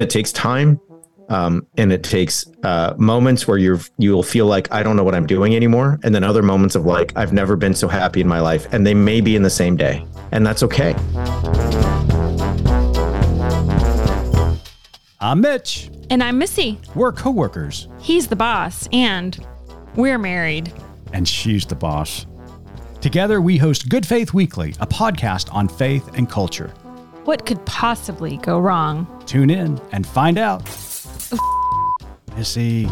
It takes time, um, and it takes uh, moments where you're you'll feel like I don't know what I'm doing anymore, and then other moments of like I've never been so happy in my life, and they may be in the same day, and that's okay. I'm Mitch. And I'm Missy. We're coworkers, He's the boss, and we're married. and she's the boss. Together, we host Good Faith Weekly, a podcast on faith and culture. What could possibly go wrong? Tune in and find out. Missy.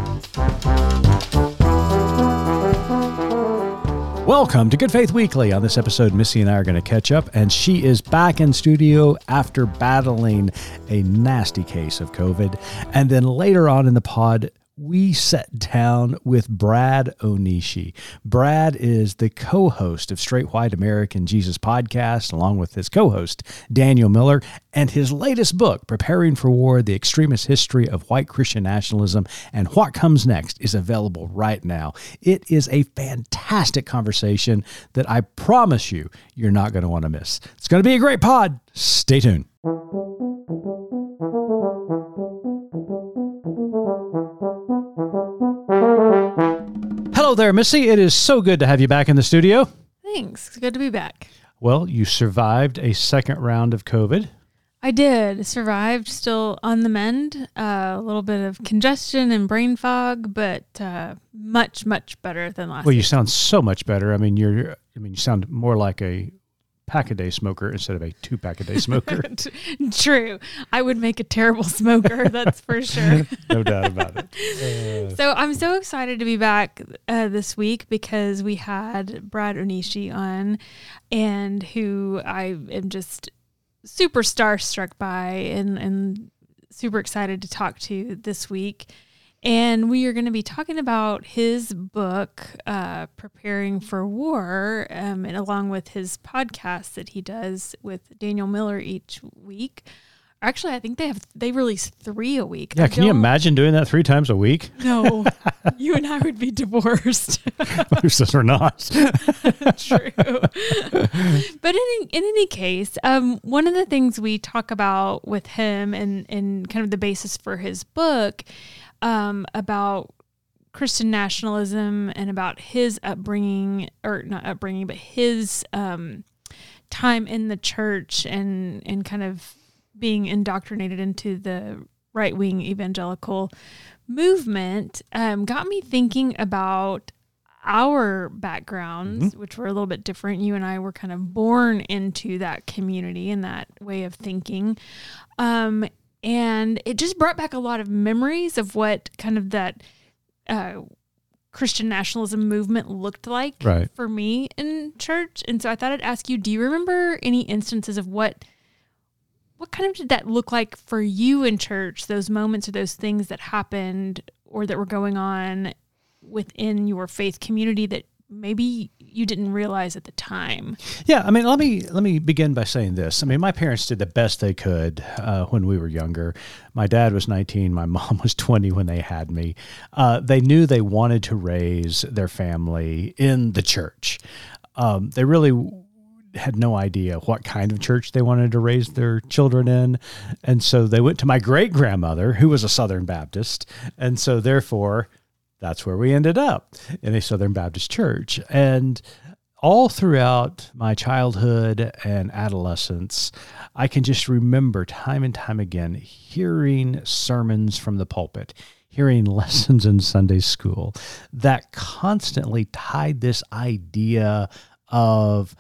Welcome to Good Faith Weekly. On this episode, Missy and I are going to catch up, and she is back in studio after battling a nasty case of COVID. And then later on in the pod, we sat down with Brad Onishi. Brad is the co host of Straight White American Jesus podcast, along with his co host, Daniel Miller, and his latest book, Preparing for War The Extremist History of White Christian Nationalism and What Comes Next, is available right now. It is a fantastic conversation that I promise you, you're not going to want to miss. It's going to be a great pod. Stay tuned. Hello there, Missy. It is so good to have you back in the studio. Thanks. It's good to be back. Well, you survived a second round of COVID. I did. Survived, still on the mend. Uh, a little bit of congestion and brain fog, but uh, much, much better than last Well, you sound so much better. I mean, you're. I mean, you sound more like a pack a day smoker instead of a two pack a day smoker. True. I would make a terrible smoker, that's for sure. no doubt about it. So I'm so excited to be back uh, this week because we had Brad Onishi on, and who I am just super starstruck by and and super excited to talk to this week. And we are going to be talking about his book, uh, Preparing for War, um, and along with his podcast that he does with Daniel Miller each week. Actually, I think they have they release three a week. Yeah, I can you imagine doing that three times a week? no, you and I would be divorced. Says we're not? True. but in, in any case, um, one of the things we talk about with him and, and kind of the basis for his book um, about Christian nationalism and about his upbringing, or not upbringing, but his um, time in the church and, and kind of being indoctrinated into the right wing evangelical movement um, got me thinking about our backgrounds, which were a little bit different. You and I were kind of born into that community and that way of thinking. Um, and it just brought back a lot of memories of what kind of that uh, Christian nationalism movement looked like Right. for me in church. And so I thought I'd ask you, do you remember any instances of what what kind of did that look like for you in church, those moments or those things that happened or that were going on within your faith community that maybe you didn't realize at the time? Yeah, I mean, let me let me begin by saying this. I mean, my parents did the best they could uh, when we were younger. My dad was 19, my mom was 20 when they had me. Uh, they knew they wanted to raise their family in the church. Um, they really had no idea what kind of church they wanted to raise their children in. And so they went to my great grandmother, who was a Southern Baptist. And so, therefore, that's where we ended up in a Southern Baptist church. And all throughout my childhood and adolescence, I can just remember time and time again hearing sermons from the pulpit, hearing lessons in Sunday school that constantly tied this idea of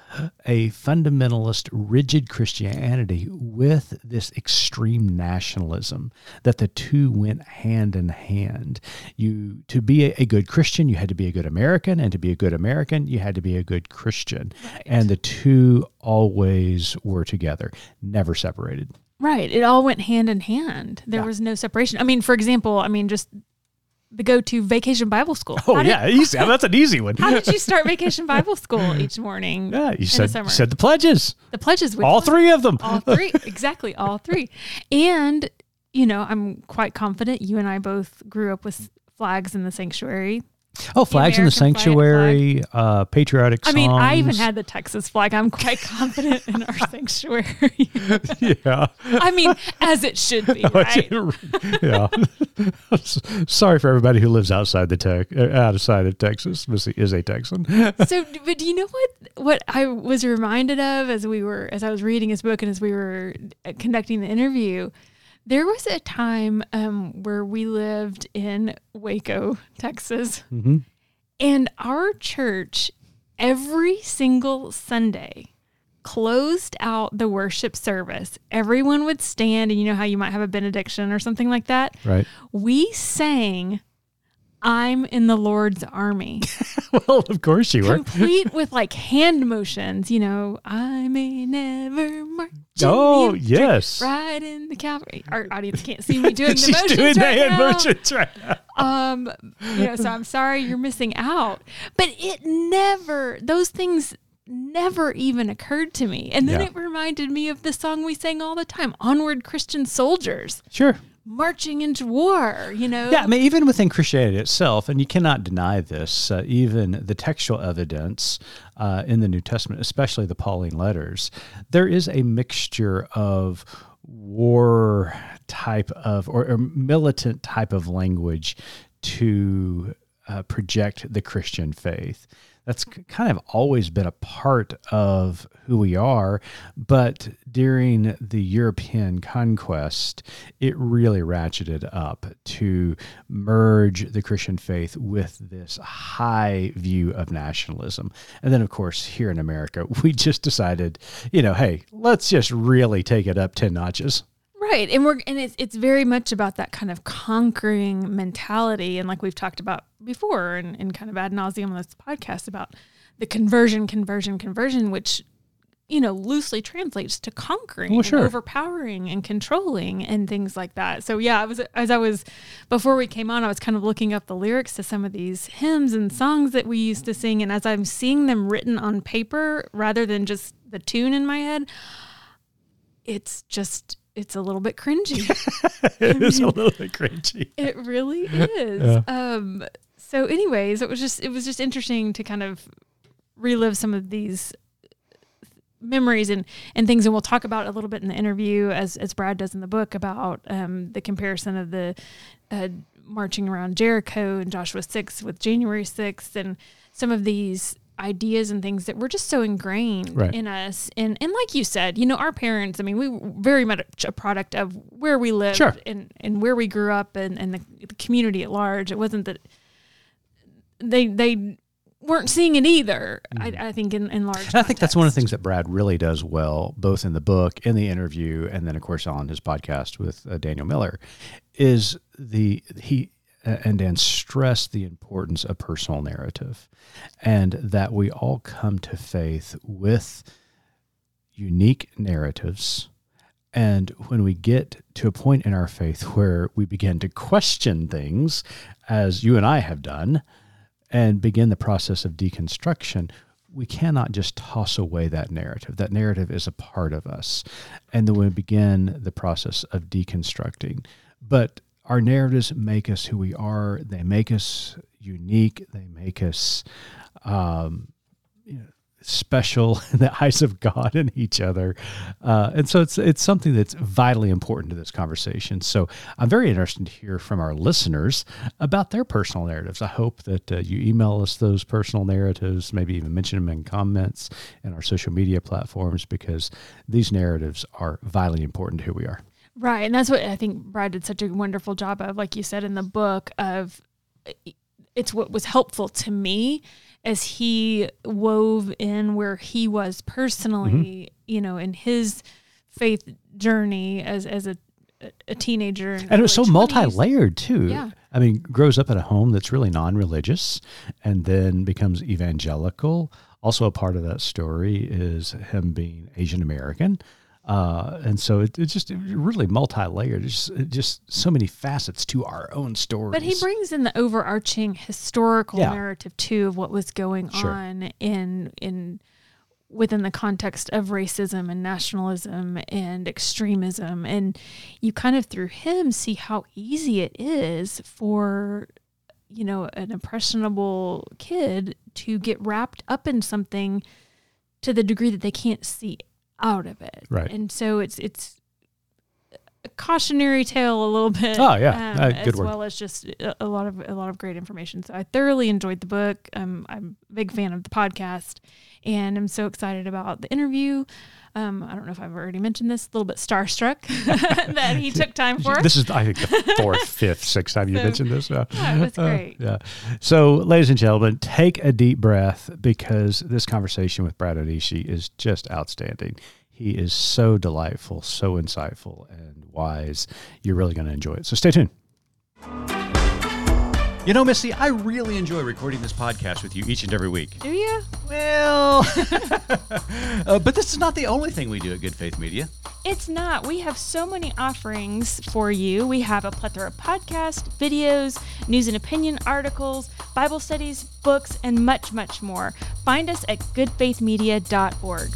a fundamentalist, rigid Christianity with this extreme nationalism, that the two went hand in hand. You to be a, good Christian, you had to be a good American, and to be a good American, you had to be a good Christian. And the two always were together, never separated. Right. It all went hand in hand. There Yeah. was no separation. I mean, for example, I mean, just the go to vacation Bible school. Oh did- yeah, easy. That's an easy one. How did you start vacation Bible school each morning? Yeah, you in the said summer? said the pledges, the pledges. all one? three of them. all three exactly all three and you know i'm quite confident you and i both grew up with flags in the sanctuary Oh, flags in the American flag- sanctuary, uh, patriotic I mean, I even had the Texas flag. I'm quite confident in our sanctuary. yeah. I mean, as it should be, right? yeah. Sorry for everybody who lives outside the tech, uh, outside of Texas. Missy is a Texan. so but do you know what what I was reminded of as we were as I was reading his book and as we were uh, conducting the interview there was a time um, where we lived in Waco, Texas, hmm and our church every single Sunday closed out the worship service. Everyone would stand, and you know how you might have a benediction or something like that. Right. We sang I'm in the Lord's army. Well, of course you were. complete with like hand motions, you know, I may never march. in Oh, the yes. Right in the cavalry. Our audience can't see me doing the She's motions doing the right hand now. motions right now. Um, you know, so I'm sorry you're missing out. But it never, those things never even occurred to me. And then Yeah. it reminded me of the song we sang all the time, Onward Christian Soldiers, Sure. Marching into war, you know? Yeah, I mean, even within Christianity itself, and you cannot deny this, uh, even the textual evidence uh, in the New Testament, especially the Pauline letters, there is a mixture of war type of or, or militant type of language to uh, project the Christian faith. That's kind of always been a part of who we are. But during the European conquest, it really ratcheted up to merge the Christian faith with this high view of nationalism. And then, of course, here in America, we just decided, you know, hey, let's just really take it up 10 notches. Right. And we're and it's it's very much about that kind of conquering mentality. And like we've talked about before and, and kind of ad nauseum on this podcast about the conversion, conversion, conversion, which you know, loosely translates to conquering oh, Well, sure. and overpowering and controlling and things like that. So yeah, I was as I was before we came on, I was kind of looking up the lyrics to some of these hymns and songs that we used to sing, and as I'm seeing them written on paper rather than just the tune in my head, it's just it's a little bit cringy. it is a little bit cringy. It really is. Um, so, anyways, it was just it was just interesting to kind of relive some of these memories and and things, and we'll talk about a little bit in the interview as as Brad does in the book about um, the comparison of the uh, marching around Jericho and Joshua six with January sixth and some of these ideas and things that were just so ingrained Right. in us and and like you said you know our parents i mean we were very much a product of where we lived Sure. and and where we grew up and and the, the community at large it wasn't that they they weren't seeing it either I, I think in, in large And I think that's one of the things that Brad really does well, both in the book, in the interview, and then of course on his podcast with uh, Daniel Miller, is the he and Dan stress the importance of personal narrative, and that we all come to faith with unique narratives. And when we get to a point in our faith where we begin to question things, as you and I have done, and begin the process of deconstruction, we cannot just toss away that narrative. That narrative is a part of us. And then we begin the process of deconstructing. But our narratives make us who we are, they make us unique, they make us um, you know, special in the eyes of God and each other. Uh, and so it's it's something that's vitally important to this conversation. So I'm very interested to hear from our listeners about their personal narratives. I hope that uh, you email us those personal narratives, maybe even mention them in comments in our social media platforms, because these narratives are vitally important to who we are. Right. And that's what I think Brad did such a wonderful job of, like you said in the book, of it's what was helpful to me as he wove in where he was personally, Mm-hmm. you know, in his faith journey as, as a, a teenager. And it was so 20s. multi-layered too. Yeah. I mean, grows up in a home that's really non-religious, and then becomes evangelical. Also, a part of that story is him being Asian American, uh, and so it, it's just really multi-layered. It's just, just so many facets to our own story. But he brings in the overarching historical Yeah. narrative too of what was going Sure. on in in within the context of racism and nationalism and extremism and you kind of through him see how easy it is for you know an impressionable kid to get wrapped up in something to the degree that they can't see out of it. Right. And so it's it's a cautionary tale a little bit. Oh, yeah. um, Uh, as word. well as just a, a lot of a lot of great information. So I thoroughly enjoyed the book. Um, I'm a big fan of the podcast, and I'm so excited about the interview. Um, I don't know if I've already mentioned this. A little bit starstruck that he took time for. This is, I think, the fourth, fifth, sixth time you So- mentioned this. Yeah. Yeah, it was great. Yeah. So, ladies and gentlemen, take a deep breath because this conversation with Brad Onishi is just outstanding. He is so delightful, so insightful, and wise. You're really going to enjoy it. So, stay tuned. You know, Missy, I really enjoy recording this podcast with you each and every week. Do you? Well, uh, but this is not the only thing we do at Good Faith Media. It's not. We have so many offerings for you. We have a plethora of podcasts, videos, news and opinion articles, Bible studies, books, and much, much more. Find us at goodfaithmedia.org.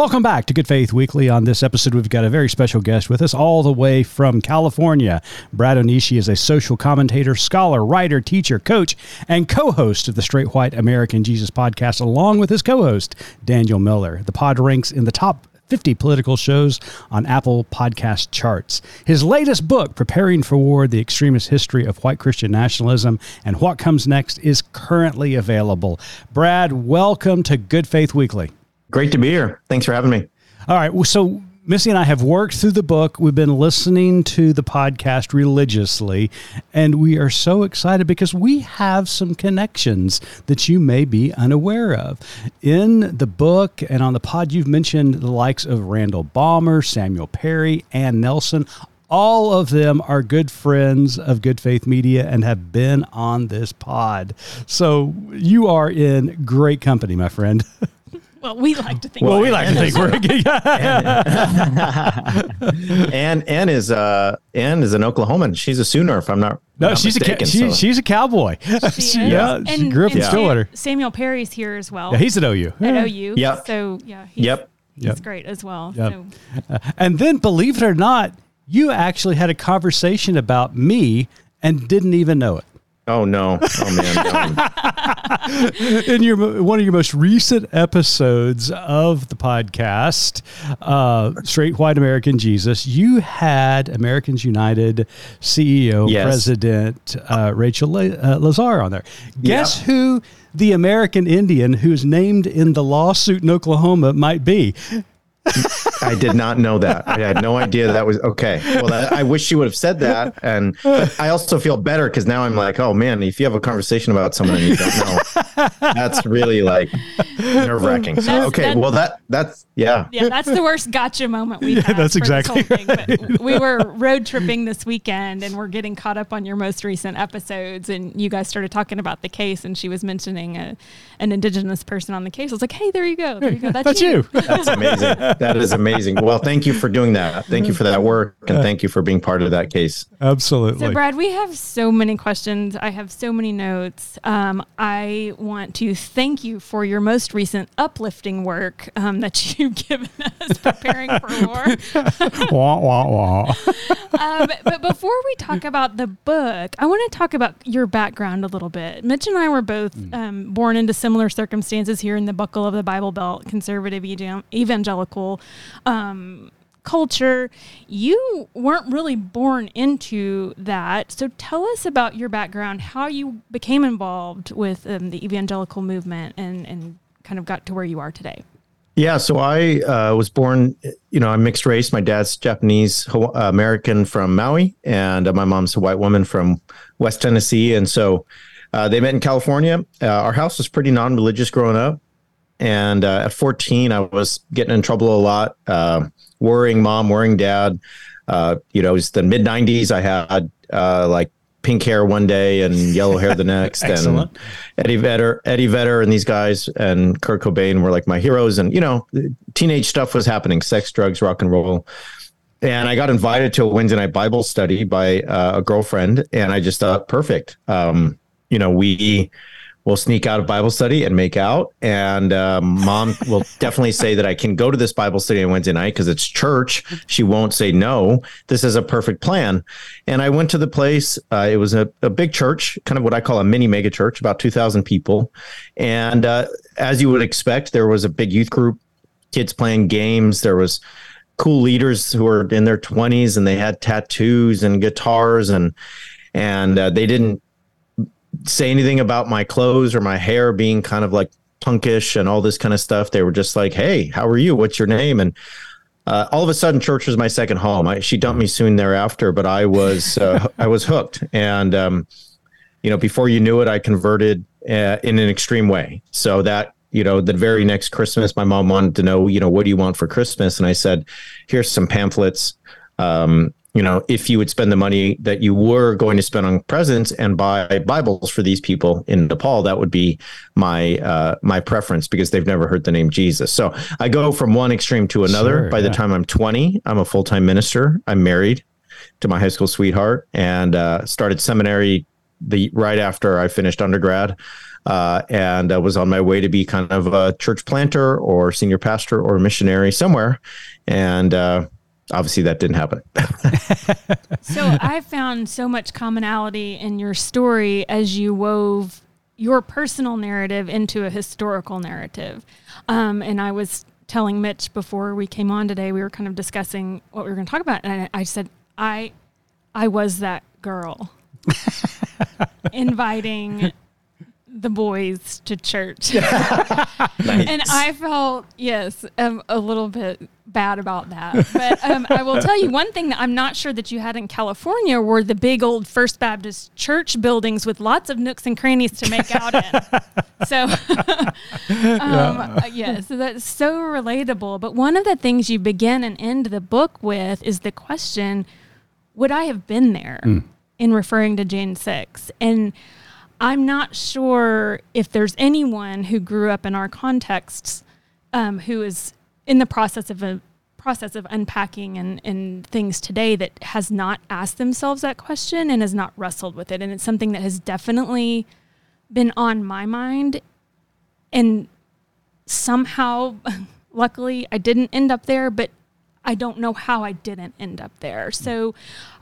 Welcome back to Good Faith Weekly. On this episode, we've got a very special guest with us all the way from California. Brad Onishi is a social commentator, scholar, writer, teacher, coach, and co host of the Straight White American Jesus podcast, along with his co host, Daniel Miller. The pod ranks in the top 50 political shows on Apple podcast charts. His latest book, Preparing for War The Extremist History of White Christian Nationalism and What Comes Next, is currently available. Brad, welcome to Good Faith Weekly. Great to be here. Thanks for having me. All right. So Missy and I have worked through the book. We've been listening to the podcast religiously, and we are so excited because we have some connections that you may be unaware of. In the book and on the pod, you've mentioned the likes of Randall Balmer, Samuel Perry, and Nelson. All of them are good friends of Good Faith Media and have been on this pod. So you are in great company, my friend. Well, we like to think. Well, we like to think we're Anne Anne is uh Anne is an Oklahoman. She's a Sooner, if I'm not. No, not she's a ca- she, so- she's a cowboy. She She- is. yeah, she grew up in Stillwater. Samuel Perry's here as well. Yeah, he's at OU. at OU. Yep. So yeah, he's, Yep. he's Yep. great as well. Yep. So And then, believe it or not, you actually had a conversation about me and didn't even know it. Oh no! Oh man! In your one of your most recent episodes of the podcast, uh, Straight White American Jesus, you had Americans United CEO Yes. President uh, Rachel uh, Laser on there. Guess who the American Indian who's named in the lawsuit in Oklahoma might be? I did not know that. I had no idea that was okay. Well, that, I wish she would have said that, and I also feel better because now I'm like, oh man, if you have a conversation about someone and you don't know, that's really like nerve wracking. So okay, that- well that that's yeah. yeah, that's the worst gotcha moment we've had. that's exactly whole thing. But we were road tripping this weekend, and we're getting caught up on your most recent episodes. And you guys started talking about the case, and she was mentioning a, an indigenous person on the case. I was like, "Hey, there you go, there you go. That's, That's you. That's amazing. That is amazing. Well, thank you for doing that. Thank you for that work, and thank you for being part of that case. Absolutely. So, Brad, we have so many questions. I have so many notes. Um, I want to thank you for your most recent uplifting work um, that you've given us preparing for war. wah, wah, wah. um, but before we talk about the book, I want to talk about your background a little bit. Mitch and I were both um, born into similar circumstances here in the buckle of the Bible Belt, conservative evan- evangelical um, culture. You weren't really born into that. So tell us about your background, how you became involved with um, the evangelical movement and, and kind of got to where you are today. Yeah, so I uh, was born, you know, I'm mixed race. My dad's Japanese uh, American from Maui, and uh, my mom's a white woman from West Tennessee. And so uh, they met in California. Uh, our house was pretty non religious growing up. And uh, at 14, I was getting in trouble a lot, uh, worrying mom, worrying dad. Uh, you know, it was the mid 90s. I had uh, like pink hair one day and yellow hair the next. And Eddie Vedder, Eddie Vedder, and these guys and Kurt Cobain were like my heroes. And you know, teenage stuff was happening: sex, drugs, rock and roll. And I got invited to a Wednesday night Bible study by uh, a girlfriend, and I just thought, perfect. Um, you know, we we'll sneak out of Bible study and make out. And uh, mom will definitely say that I can go to this Bible study on Wednesday night because it's church. She won't say no. This is a perfect plan. And I went to the place. Uh, it was a, a, big church, kind of what I call a mini mega church, about 2,000 people. And uh, as you would expect, there was a big youth group, kids playing games. There was cool leaders who were in their 20s and they had tattoos and guitars and and uh, they didn't say anything about my clothes or my hair being kind of like punkish and all this kind of stuff. They were just like, "Hey, how are you? What's your name?" And uh, all of a sudden, church was my second home. I, she dumped me soon thereafter, but I was uh, I was hooked, and um, you know, before you knew it, I converted uh, in an extreme way. So that you know, the very next Christmas, my mom wanted to know, you know, what do you want for Christmas? And I said, here's some pamphlets. Um, you know, if you would spend the money that you were going to spend on presents and buy Bibles for these people in Nepal, that would be my uh, my preference because they've never heard the name Jesus. So I go from one extreme to another. Sure, By yeah. the time I'm 20, I'm a full time minister. I'm married to my high school sweetheart and uh, started seminary the right after I finished undergrad. Uh, and I was on my way to be kind of a church planter or senior pastor or missionary somewhere. And uh, obviously that didn't happen. so I found so much commonality in your story as you wove your personal narrative into a historical narrative. Um, and I was telling Mitch before we came on today, we were kind of discussing what we were going to talk about. And I, I said, I, I was that girl inviting the boys to church. nice. And I felt, yes, um, a little bit bad about that. But um, I will tell you one thing that I'm not sure that you had in California were the big old First Baptist church buildings with lots of nooks and crannies to make out in. So, um, yeah. yeah, so that's so relatable. But one of the things you begin and end the book with is the question Would I have been there mm. in referring to Jan 6? And I'm not sure if there's anyone who grew up in our contexts um, who is in the process of a process of unpacking and, and things today that has not asked themselves that question and has not wrestled with it. And it's something that has definitely been on my mind. And somehow, luckily, I didn't end up there, but I don't know how I didn't end up there. So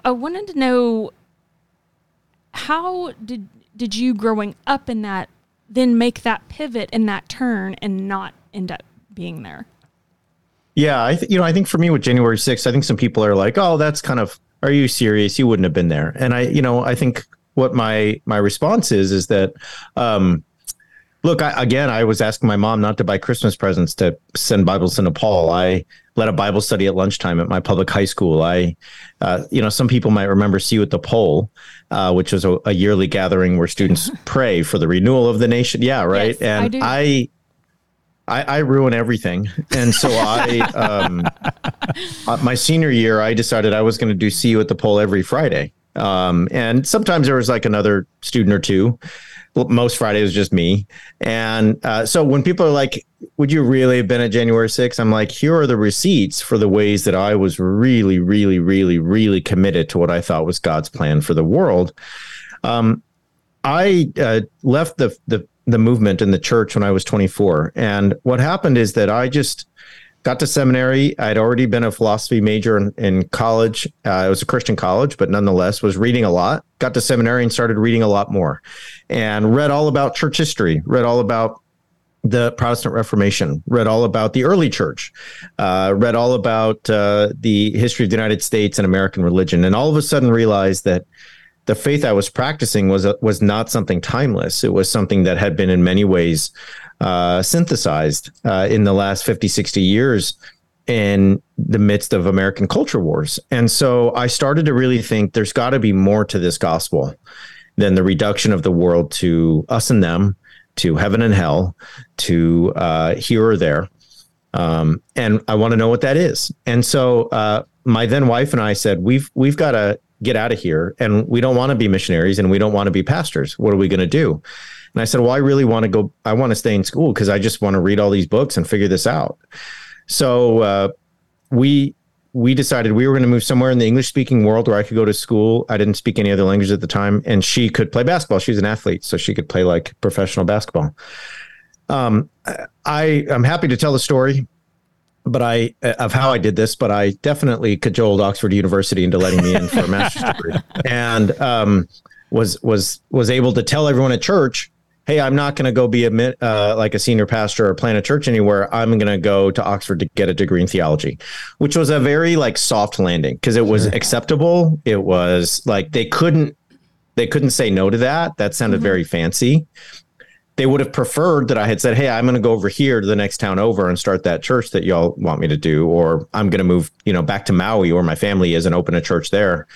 I wanted to know how did did you growing up in that then make that pivot and that turn and not end up being there? Yeah, I th- you know I think for me with January 6th, I think some people are like, "Oh, that's kind of are you serious? You wouldn't have been there." And I, you know, I think what my my response is is that um look, I, again, I was asking my mom not to buy Christmas presents to send Bibles to Nepal. I led a Bible study at lunchtime at my public high school. I, uh, you know, some people might remember See You at the Pole, uh, which was a, a, yearly gathering where students pray for the renewal of the nation. Yeah, right. Yes, and I, I, I, ruin everything, and so I, um, uh, my senior year, I decided I was going to do See You at the Pole every Friday. Um, and sometimes there was like another student or two most Fridays was just me. And uh, so when people are like, would you really have been at January 6th? I'm like, here are the receipts for the ways that I was really, really, really, really committed to what I thought was God's plan for the world. Um, I uh, left the, the, the movement in the church when I was 24. And what happened is that I just got to seminary. I'd already been a philosophy major in, in college. Uh, it was a Christian college, but nonetheless was reading a lot. Got to seminary and started reading a lot more, and read all about church history. Read all about the Protestant Reformation. Read all about the early church. Uh, read all about uh, the history of the United States and American religion, and all of a sudden realized that the faith I was practicing was was not something timeless. It was something that had been in many ways uh, synthesized uh, in the last 50, 60 years in the midst of American culture wars. And so I started to really think there's got to be more to this gospel than the reduction of the world to us and them, to heaven and hell, to uh, here or there. Um, and I want to know what that is. And so uh, my then wife and I said, we've we've got to get out of here, and we don't want to be missionaries, and we don't want to be pastors. What are we going to do? And I said, well, I really want to go, I want to stay in school because I just want to read all these books and figure this out. So uh, we we decided we were going to move somewhere in the English speaking world where I could go to school. I didn't speak any other language at the time, and she could play basketball. She's an athlete, so she could play like professional basketball. Um, I I'm happy to tell the story, but I of how I did this, but I definitely cajoled Oxford University into letting me in for a master's degree, and um, was was was able to tell everyone at church hey, I'm not going to go be a uh, like a senior pastor or plant a church anywhere. I'm going to go to Oxford to get a degree in theology, which was a very like soft landing because it was sure. acceptable. It was like they couldn't they couldn't say no to that. That sounded mm-hmm. very fancy. They would have preferred that I had said, "Hey, I'm going to go over here to the next town over and start that church that y'all want me to do," or I'm going to move, you know, back to Maui where my family is and open a church there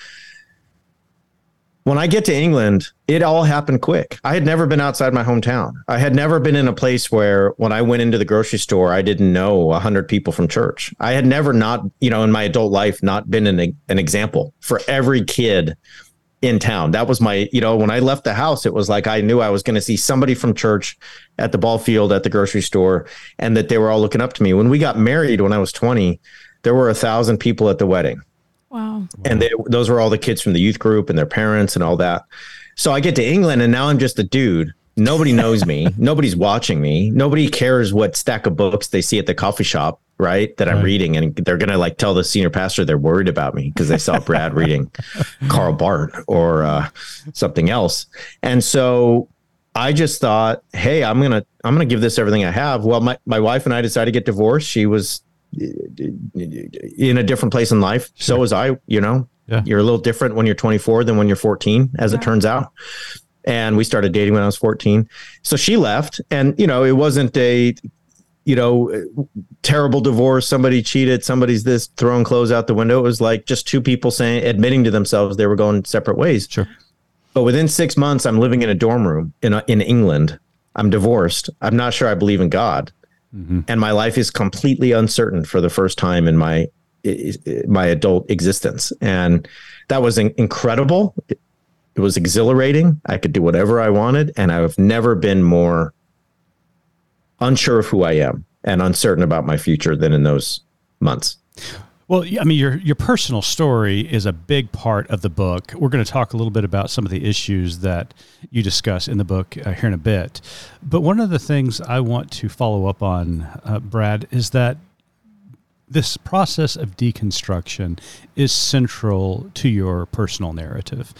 when I get to England, it all happened quick. I had never been outside my hometown. I had never been in a place where when I went into the grocery store, I didn't know 100 people from church. I had never not, you know, in my adult life, not been an, an example for every kid in town. That was my, you know, when I left the house, it was like I knew I was going to see somebody from church at the ball field, at the grocery store, and that they were all looking up to me. When we got married when I was 20, there were a thousand people at the wedding Wow. And they, those were all the kids from the youth group and their parents and all that. So I get to England and now I'm just a dude. Nobody knows me. Nobody's watching me. Nobody cares what stack of books they see at the coffee shop, right? That I'm right. reading. And they're going to like tell the senior pastor they're worried about me because they saw Brad reading Karl Barth or uh, something else. And so I just thought, hey, I'm gonna I'm gonna give this everything I have. Well, my, my wife and I decided to get divorced. She was in a different place in life. Sure. So was I, you know, yeah. you're a little different when you're 24 than when you're 14, as yeah. it turns out. And we started dating when I was 14. So she left and, you know, it wasn't a, you know, terrible divorce. Somebody cheated. Somebody's this throwing clothes out the window. It was like just two people saying, admitting to themselves they were going separate ways. Sure. But within six months, I'm living in a dorm room in, a, in England. I'm divorced. I'm not sure I believe in God mm-hmm. and my life is completely uncertain for the first time in my my adult existence. And that was incredible. It, it was exhilarating. I could do whatever i wanted and i've never been more unsure of who i am and uncertain about my future than in those months well, I mean, your your personal story is a big part of the book. We're going to talk a little bit about some of the issues that you discuss in the book uh, here in a bit. But one of the things I want to follow up on, uh, Brad, is that this process of deconstruction is central to your personal narrative.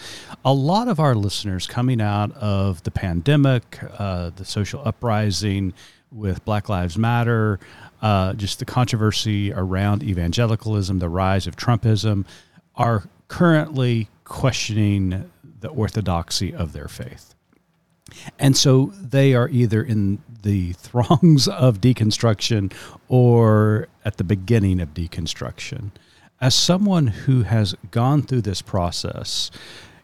A lot of our listeners coming out of the pandemic, uh, the social uprising with Black Lives Matter, uh, just the controversy around evangelicalism, the rise of Trumpism, are currently questioning the orthodoxy of their faith. And so they are either in the throngs of deconstruction or at the beginning of deconstruction. As someone who has gone through this process,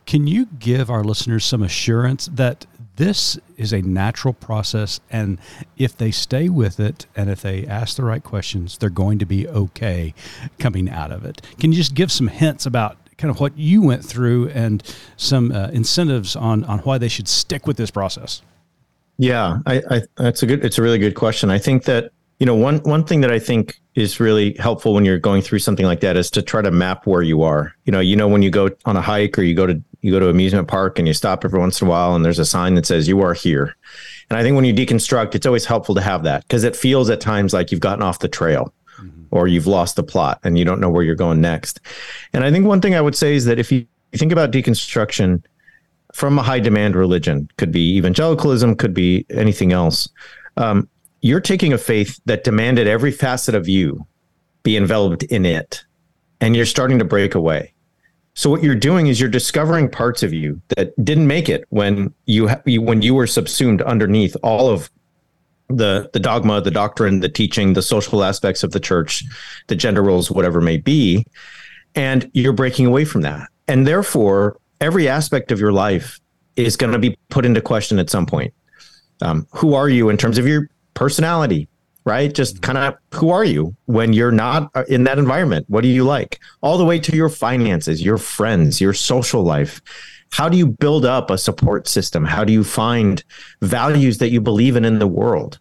can you give our listeners some assurance that this is a natural process. And if they stay with it and if they ask the right questions, they're going to be okay coming out of it. Can you just give some hints about kind of what you went through and some uh, incentives on, on why they should stick with this process? Yeah, I, I, that's a good, it's a really good question. I think that, you know, one, one thing that I think is really helpful when you're going through something like that is to try to map where you are. You know, you know, when you go on a hike or you go to you go to amusement park and you stop every once in a while and there's a sign that says you are here. And I think when you deconstruct, it's always helpful to have that because it feels at times like you've gotten off the trail mm-hmm. or you've lost the plot and you don't know where you're going next. And I think one thing I would say is that if you think about deconstruction from a high demand religion, could be evangelicalism, could be anything else. Um, you're taking a faith that demanded every facet of you be enveloped in it, and you're starting to break away. So what you're doing is you're discovering parts of you that didn't make it when you, when you were subsumed underneath all of the the dogma, the doctrine, the teaching, the social aspects of the church, the gender roles, whatever may be, and you're breaking away from that. And therefore, every aspect of your life is going to be put into question at some point. Um, who are you in terms of your personality, right? Just mm-hmm. kind of who are you when you're not uh, in that environment? What do you like? All the way to your finances, your friends, your social life. How do you build up a support system? How do you find values that you believe in in the world?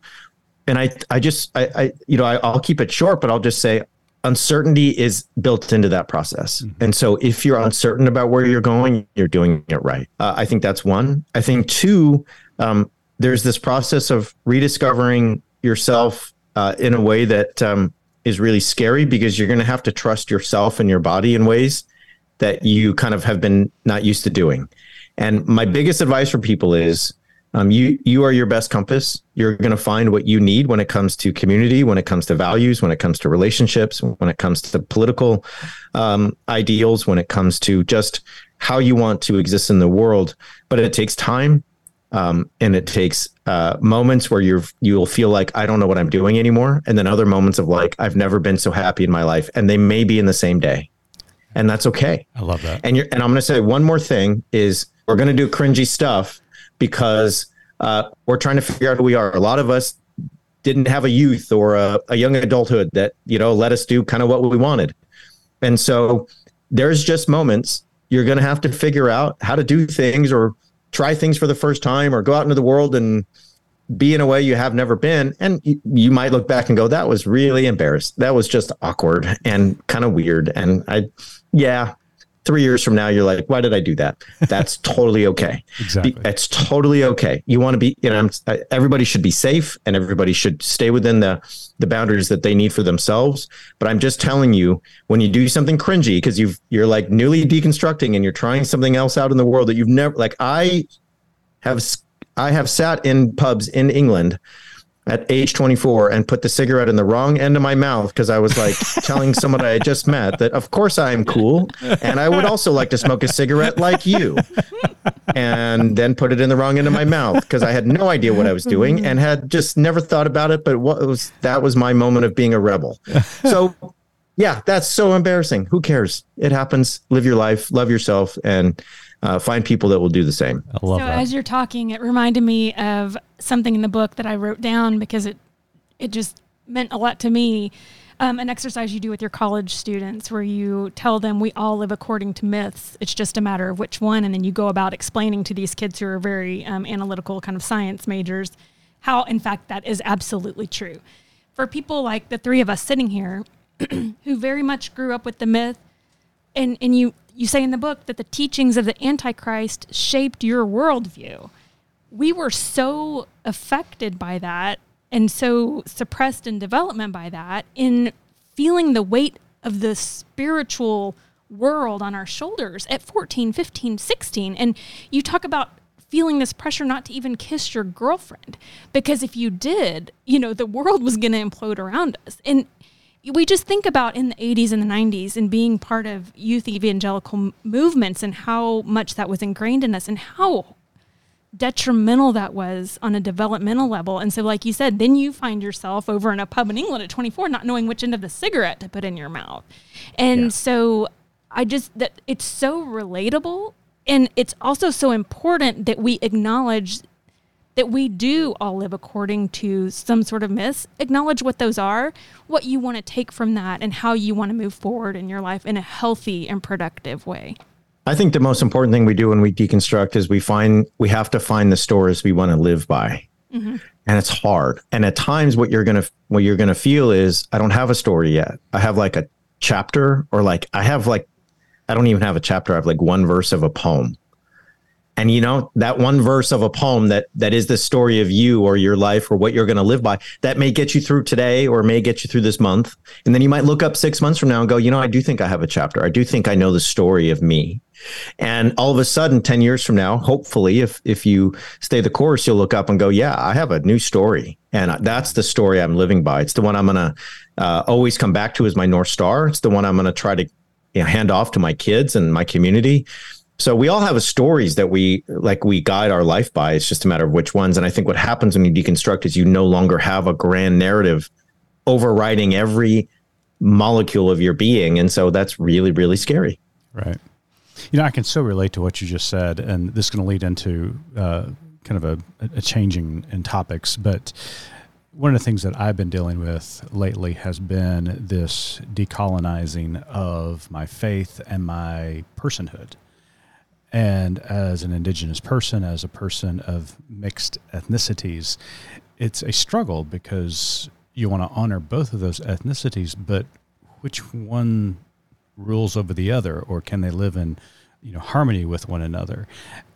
And I, I just, I, I you know, I, I'll keep it short, but I'll just say uncertainty is built into that process. Mm-hmm. And so if you're uncertain about where you're going, you're doing it right. Uh, I think that's one. I think two, um, there's this process of rediscovering yourself uh, in a way that um, is really scary because you're going to have to trust yourself and your body in ways that you kind of have been not used to doing. And my biggest advice for people is um, you you are your best compass. You're going to find what you need when it comes to community, when it comes to values, when it comes to relationships, when it comes to political um, ideals, when it comes to just how you want to exist in the world. But it takes time, um, and it takes uh, moments where you're you'll feel like I don't know what I'm doing anymore, and then other moments of like I've never been so happy in my life, and they may be in the same day, and that's okay. I love that. And you're and I'm going to say one more thing is we're going to do cringy stuff because uh, we're trying to figure out who we are. A lot of us didn't have a youth or a, a young adulthood that you know let us do kind of what we wanted, and so there's just moments you're going to have to figure out how to do things or try things for the first time or go out into the world and be in a way you have never been. And you, you might look back and go that was really embarrassed. That was just awkward and kind of weird. And i yeah three years from now, you're like, why did I do that? That's totally okay. Exactly. It's totally okay. You want to be, you know, everybody should be safe and everybody should stay within the, the boundaries that they need for themselves. But I'm just telling you, when you do something cringy, because you've, you're like newly deconstructing and you're trying something else out in the world that you've never, like I have, I have sat in pubs in England at age 24 and put the cigarette in the wrong end of my mouth because I was like telling someone I had just met that of course I am cool and I would also like to smoke a cigarette like you. And then put it in the wrong end of my mouth because I had no idea what I was doing and had just never thought about it. But what was that was my moment of being a rebel. So yeah, that's so embarrassing. Who cares? It happens. Live your life, love yourself, and uh, find people that will do the same. I love so that. as you're talking, it reminded me of something in the book that I wrote down because it it just meant a lot to me. Um, an exercise you do with your college students where you tell them we all live according to myths. It's just a matter of which one, and then you go about explaining to these kids who are very um, analytical, kind of science majors, how in fact that is absolutely true. For people like the three of us sitting here, who very much grew up with the myth, and and you you say in the book that the teachings of the Antichrist shaped your worldview. We were so affected by that and so suppressed in development by that in feeling the weight of the spiritual world on our shoulders at 14, 15, 16. And you talk about feeling this pressure not to even kiss your girlfriend because if you did, you know, the world was going to implode around us. And we just think about in the 80s and the 90s and being part of youth evangelical movements and how much that was ingrained in us and how detrimental that was on a developmental level. And so, like you said, then you find yourself over in a pub in England at 24, not knowing which end of the cigarette to put in your mouth. And yeah. so, I just that it's so relatable. And it's also so important that we acknowledge that we do all live according to some sort of myths, acknowledge what those are, what you want to take from that, and how you want to move forward in your life in a healthy and productive way. I think the most important thing we do when we deconstruct is we find we have to find the stories we want to live by. Mm-hmm. And it's hard. And at times what you're going to what you're going to feel is I don't have a story yet. I have like a chapter or like I have like I don't even have a chapter. I have like one verse of a poem and you know that one verse of a poem that that is the story of you or your life or what you're going to live by that may get you through today or may get you through this month. And then you might look up six months from now and go you know i do think i have a chapter. I do think i know the story of me. And all of a sudden 10 years from now hopefully if if you stay the course you'll look up and go yeah i have a new story. And that's the story i'm living by. It's the one i'm going to uh, always come back to as my north star. It's the one i'm going to try to you know, hand off to my kids and my community so we all have stories that we like we guide our life by. It's just a matter of which ones. And I think what happens when you deconstruct is you no longer have a grand narrative overriding every molecule of your being. And so that's really, really scary. Right. You know, I can so relate to what you just said, and this is going to lead into uh, kind of a, a changing in topics. But one of the things that I've been dealing with lately has been this decolonizing of my faith and my personhood. And as an indigenous person, as a person of mixed ethnicities, it's a struggle because you want to honor both of those ethnicities, but which one rules over the other, or can they live in you know harmony with one another?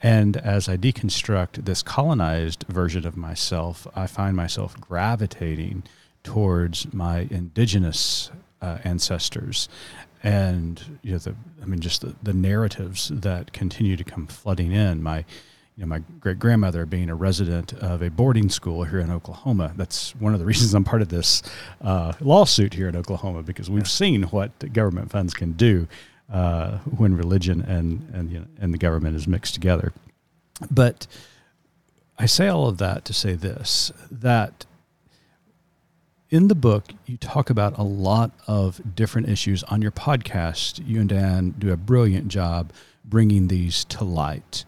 And as I deconstruct this colonized version of myself, I find myself gravitating towards my indigenous uh, ancestors and you know the I mean just the, the narratives that continue to come flooding in. My you know my great grandmother being a resident of a boarding school here in Oklahoma. That's one of the reasons I'm part of this uh, lawsuit here in Oklahoma because we've seen what government funds can do uh, when religion and and you know, and the government is mixed together. But I say all of that to say this that in the book, you talk about a lot of different issues. On your podcast, you and Dan do a brilliant job bringing these to light.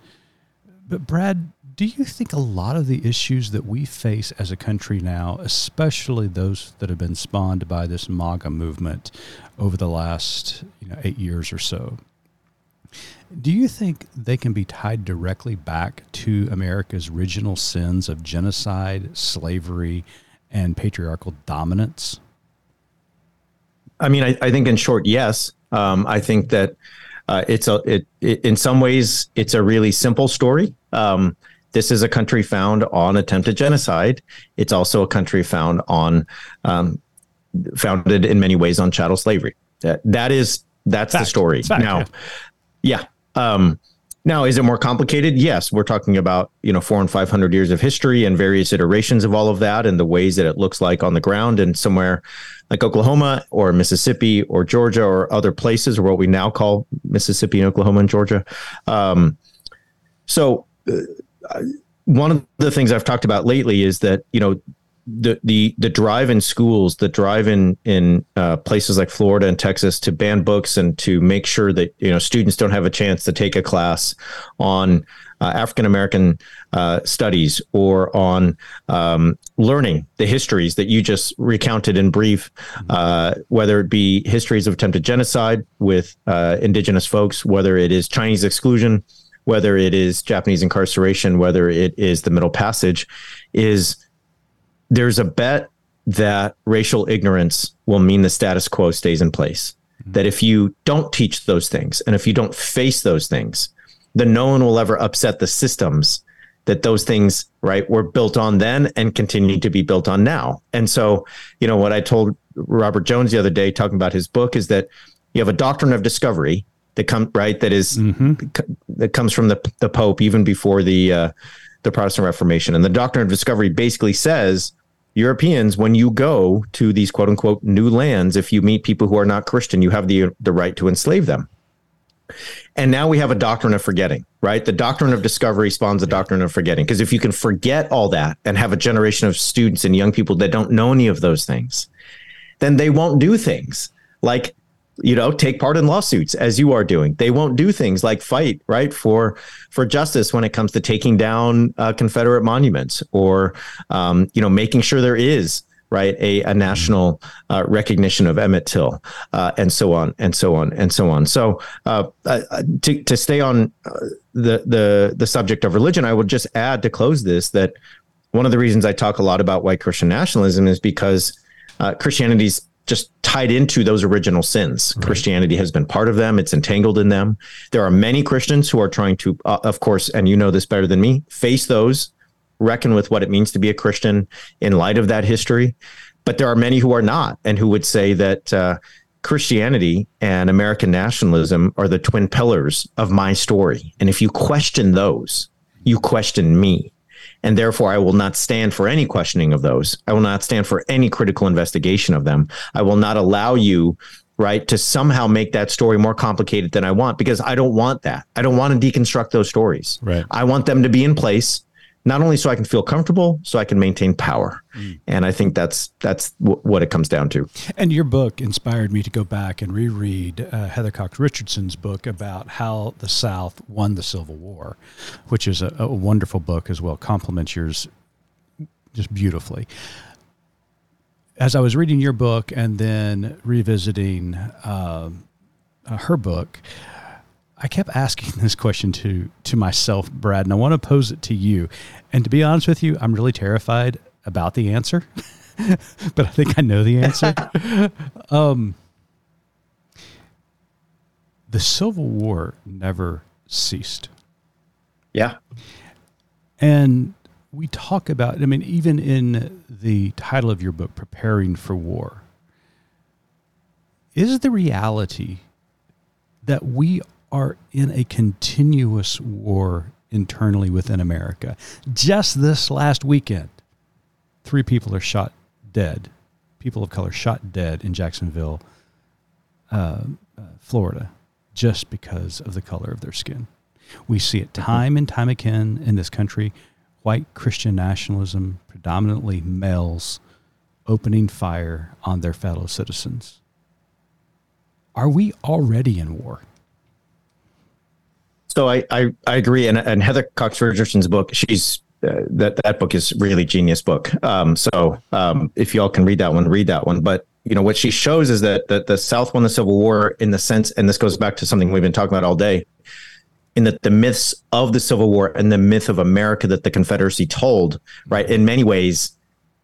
But, Brad, do you think a lot of the issues that we face as a country now, especially those that have been spawned by this MAGA movement over the last you know, eight years or so, do you think they can be tied directly back to America's original sins of genocide, slavery, and patriarchal dominance? I mean, I, I think in short, yes. Um, I think that uh, it's a it, it, in some ways it's a really simple story. Um, this is a country found on attempted genocide. It's also a country found on um, founded in many ways on chattel slavery. That that is that's fact. the story. Fact, now, yeah. yeah um, now, is it more complicated? Yes, we're talking about you know four and five hundred years of history and various iterations of all of that, and the ways that it looks like on the ground, and somewhere like Oklahoma or Mississippi or Georgia or other places, or what we now call Mississippi and Oklahoma and Georgia. Um, so, uh, one of the things I've talked about lately is that you know the the the drive in schools, the drive in in uh, places like Florida and Texas to ban books and to make sure that you know students don't have a chance to take a class on uh, African American uh, studies or on um, learning the histories that you just recounted in brief, uh, whether it be histories of attempted genocide with uh, indigenous folks, whether it is Chinese exclusion, whether it is Japanese incarceration, whether it is the Middle Passage, is there's a bet that racial ignorance will mean the status quo stays in place. Mm-hmm. That if you don't teach those things and if you don't face those things, then no one will ever upset the systems that those things, right, were built on then and continue to be built on now. And so, you know, what I told Robert Jones the other day talking about his book is that you have a doctrine of discovery that come right that is, mm-hmm. that comes from the the Pope even before the uh, the Protestant Reformation. And the doctrine of discovery basically says Europeans, when you go to these quote unquote new lands, if you meet people who are not Christian, you have the, the right to enslave them. And now we have a doctrine of forgetting, right? The doctrine of discovery spawns the doctrine of forgetting. Because if you can forget all that and have a generation of students and young people that don't know any of those things, then they won't do things like you know take part in lawsuits as you are doing. They won't do things like fight right for for justice when it comes to taking down uh, confederate monuments or um, you know making sure there is right a, a national uh, recognition of emmett till uh, and so on and so on and so on. So uh, uh, to, to stay on uh, the the the subject of religion i would just add to close this that one of the reasons i talk a lot about white christian nationalism is because christianity's just tied into those original sins. Right. Christianity has been part of them, it's entangled in them. There are many Christians who are trying to, uh, of course, and you know this better than me, face those, reckon with what it means to be a Christian in light of that history. But there are many who are not and who would say that uh, Christianity and American nationalism are the twin pillars of my story. And if you question those, you question me and therefore I will not stand for any questioning of those. I will not stand for any critical investigation of them. I will not allow you right to somehow make that story more complicated than I want because I don't want that. I don't want to deconstruct those stories. Right. I want them to be in place not only so I can feel comfortable, so I can maintain power. Mm. And I think that's that's w- what it comes down to. And your book inspired me to go back and reread uh, Heather Cox Richardson's book about how the South won the Civil War, which is a, a wonderful book as well. Complements yours just beautifully. As I was reading your book and then revisiting uh, uh, her book, I kept asking this question to to myself, Brad, and I want to pose it to you. And to be honest with you, I'm really terrified about the answer, but I think I know the answer. um, the Civil War never ceased. Yeah. And we talk about, I mean, even in the title of your book, Preparing for War, is the reality that we are in a continuous war internally within America. Just this last weekend, three people are shot dead, people of color shot dead in Jacksonville, uh, uh, Florida, just because of the color of their skin. We see it time and time again in this country. White Christian nationalism, predominantly males, opening fire on their fellow citizens. Are we already in war? So I, I, I agree. And, and Heather Cox Richardson's book, she's uh, that that book is really genius book. Um, so um, if y'all can read that one, read that one. But you know what she shows is that that the South won the Civil War in the sense, and this goes back to something we've been talking about all day, in that the myths of the Civil War and the myth of America that the Confederacy told, right, in many ways,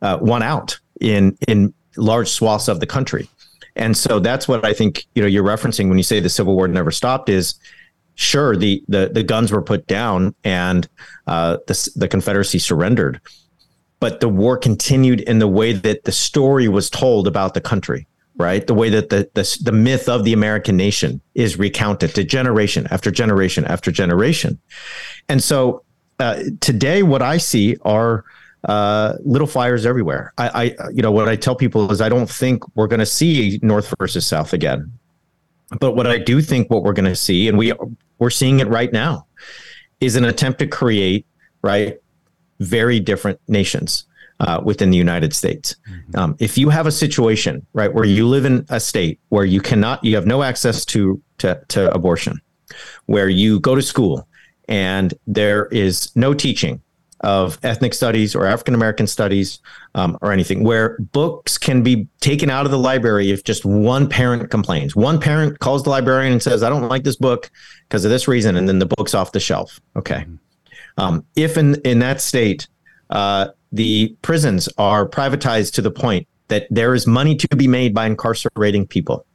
uh, won out in in large swaths of the country. And so that's what I think you know you're referencing when you say the Civil War never stopped is sure the the the guns were put down and uh, the the Confederacy surrendered, but the war continued in the way that the story was told about the country. Right, the way that the, the the myth of the American nation is recounted to generation after generation after generation, and so uh, today what I see are uh, little fires everywhere. I, I, you know, what I tell people is I don't think we're going to see North versus South again. But what I do think what we're going to see, and we we're seeing it right now, is an attempt to create right very different nations uh, within the United States. Mm-hmm. Um, if you have a situation right where you live in a state where you cannot, you have no access to to, to abortion, where you go to school and there is no teaching of ethnic studies or African American studies um, or anything, where books can be taken out of the library if just one parent complains. One parent calls the librarian and says, I don't like this book because of this reason, and then the book's off the shelf. Okay. Um, if in, in that state, uh, the prisons are privatized to the point that there is money to be made by incarcerating people.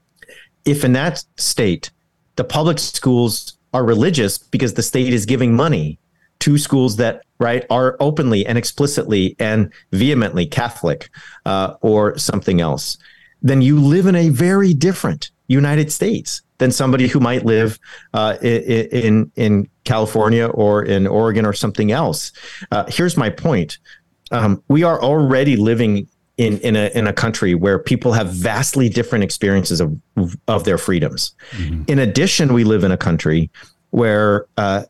If in that state, the public schools are religious because the state is giving money to schools that right are openly and explicitly and vehemently Catholic uh, or something else, then you live in a very different United States than somebody who might live uh, in in California or in Oregon or something else. Uh, here's my point: um, we are already living in in a in a country where people have vastly different experiences of of their freedoms. Mm-hmm. In addition, we live in a country where uh,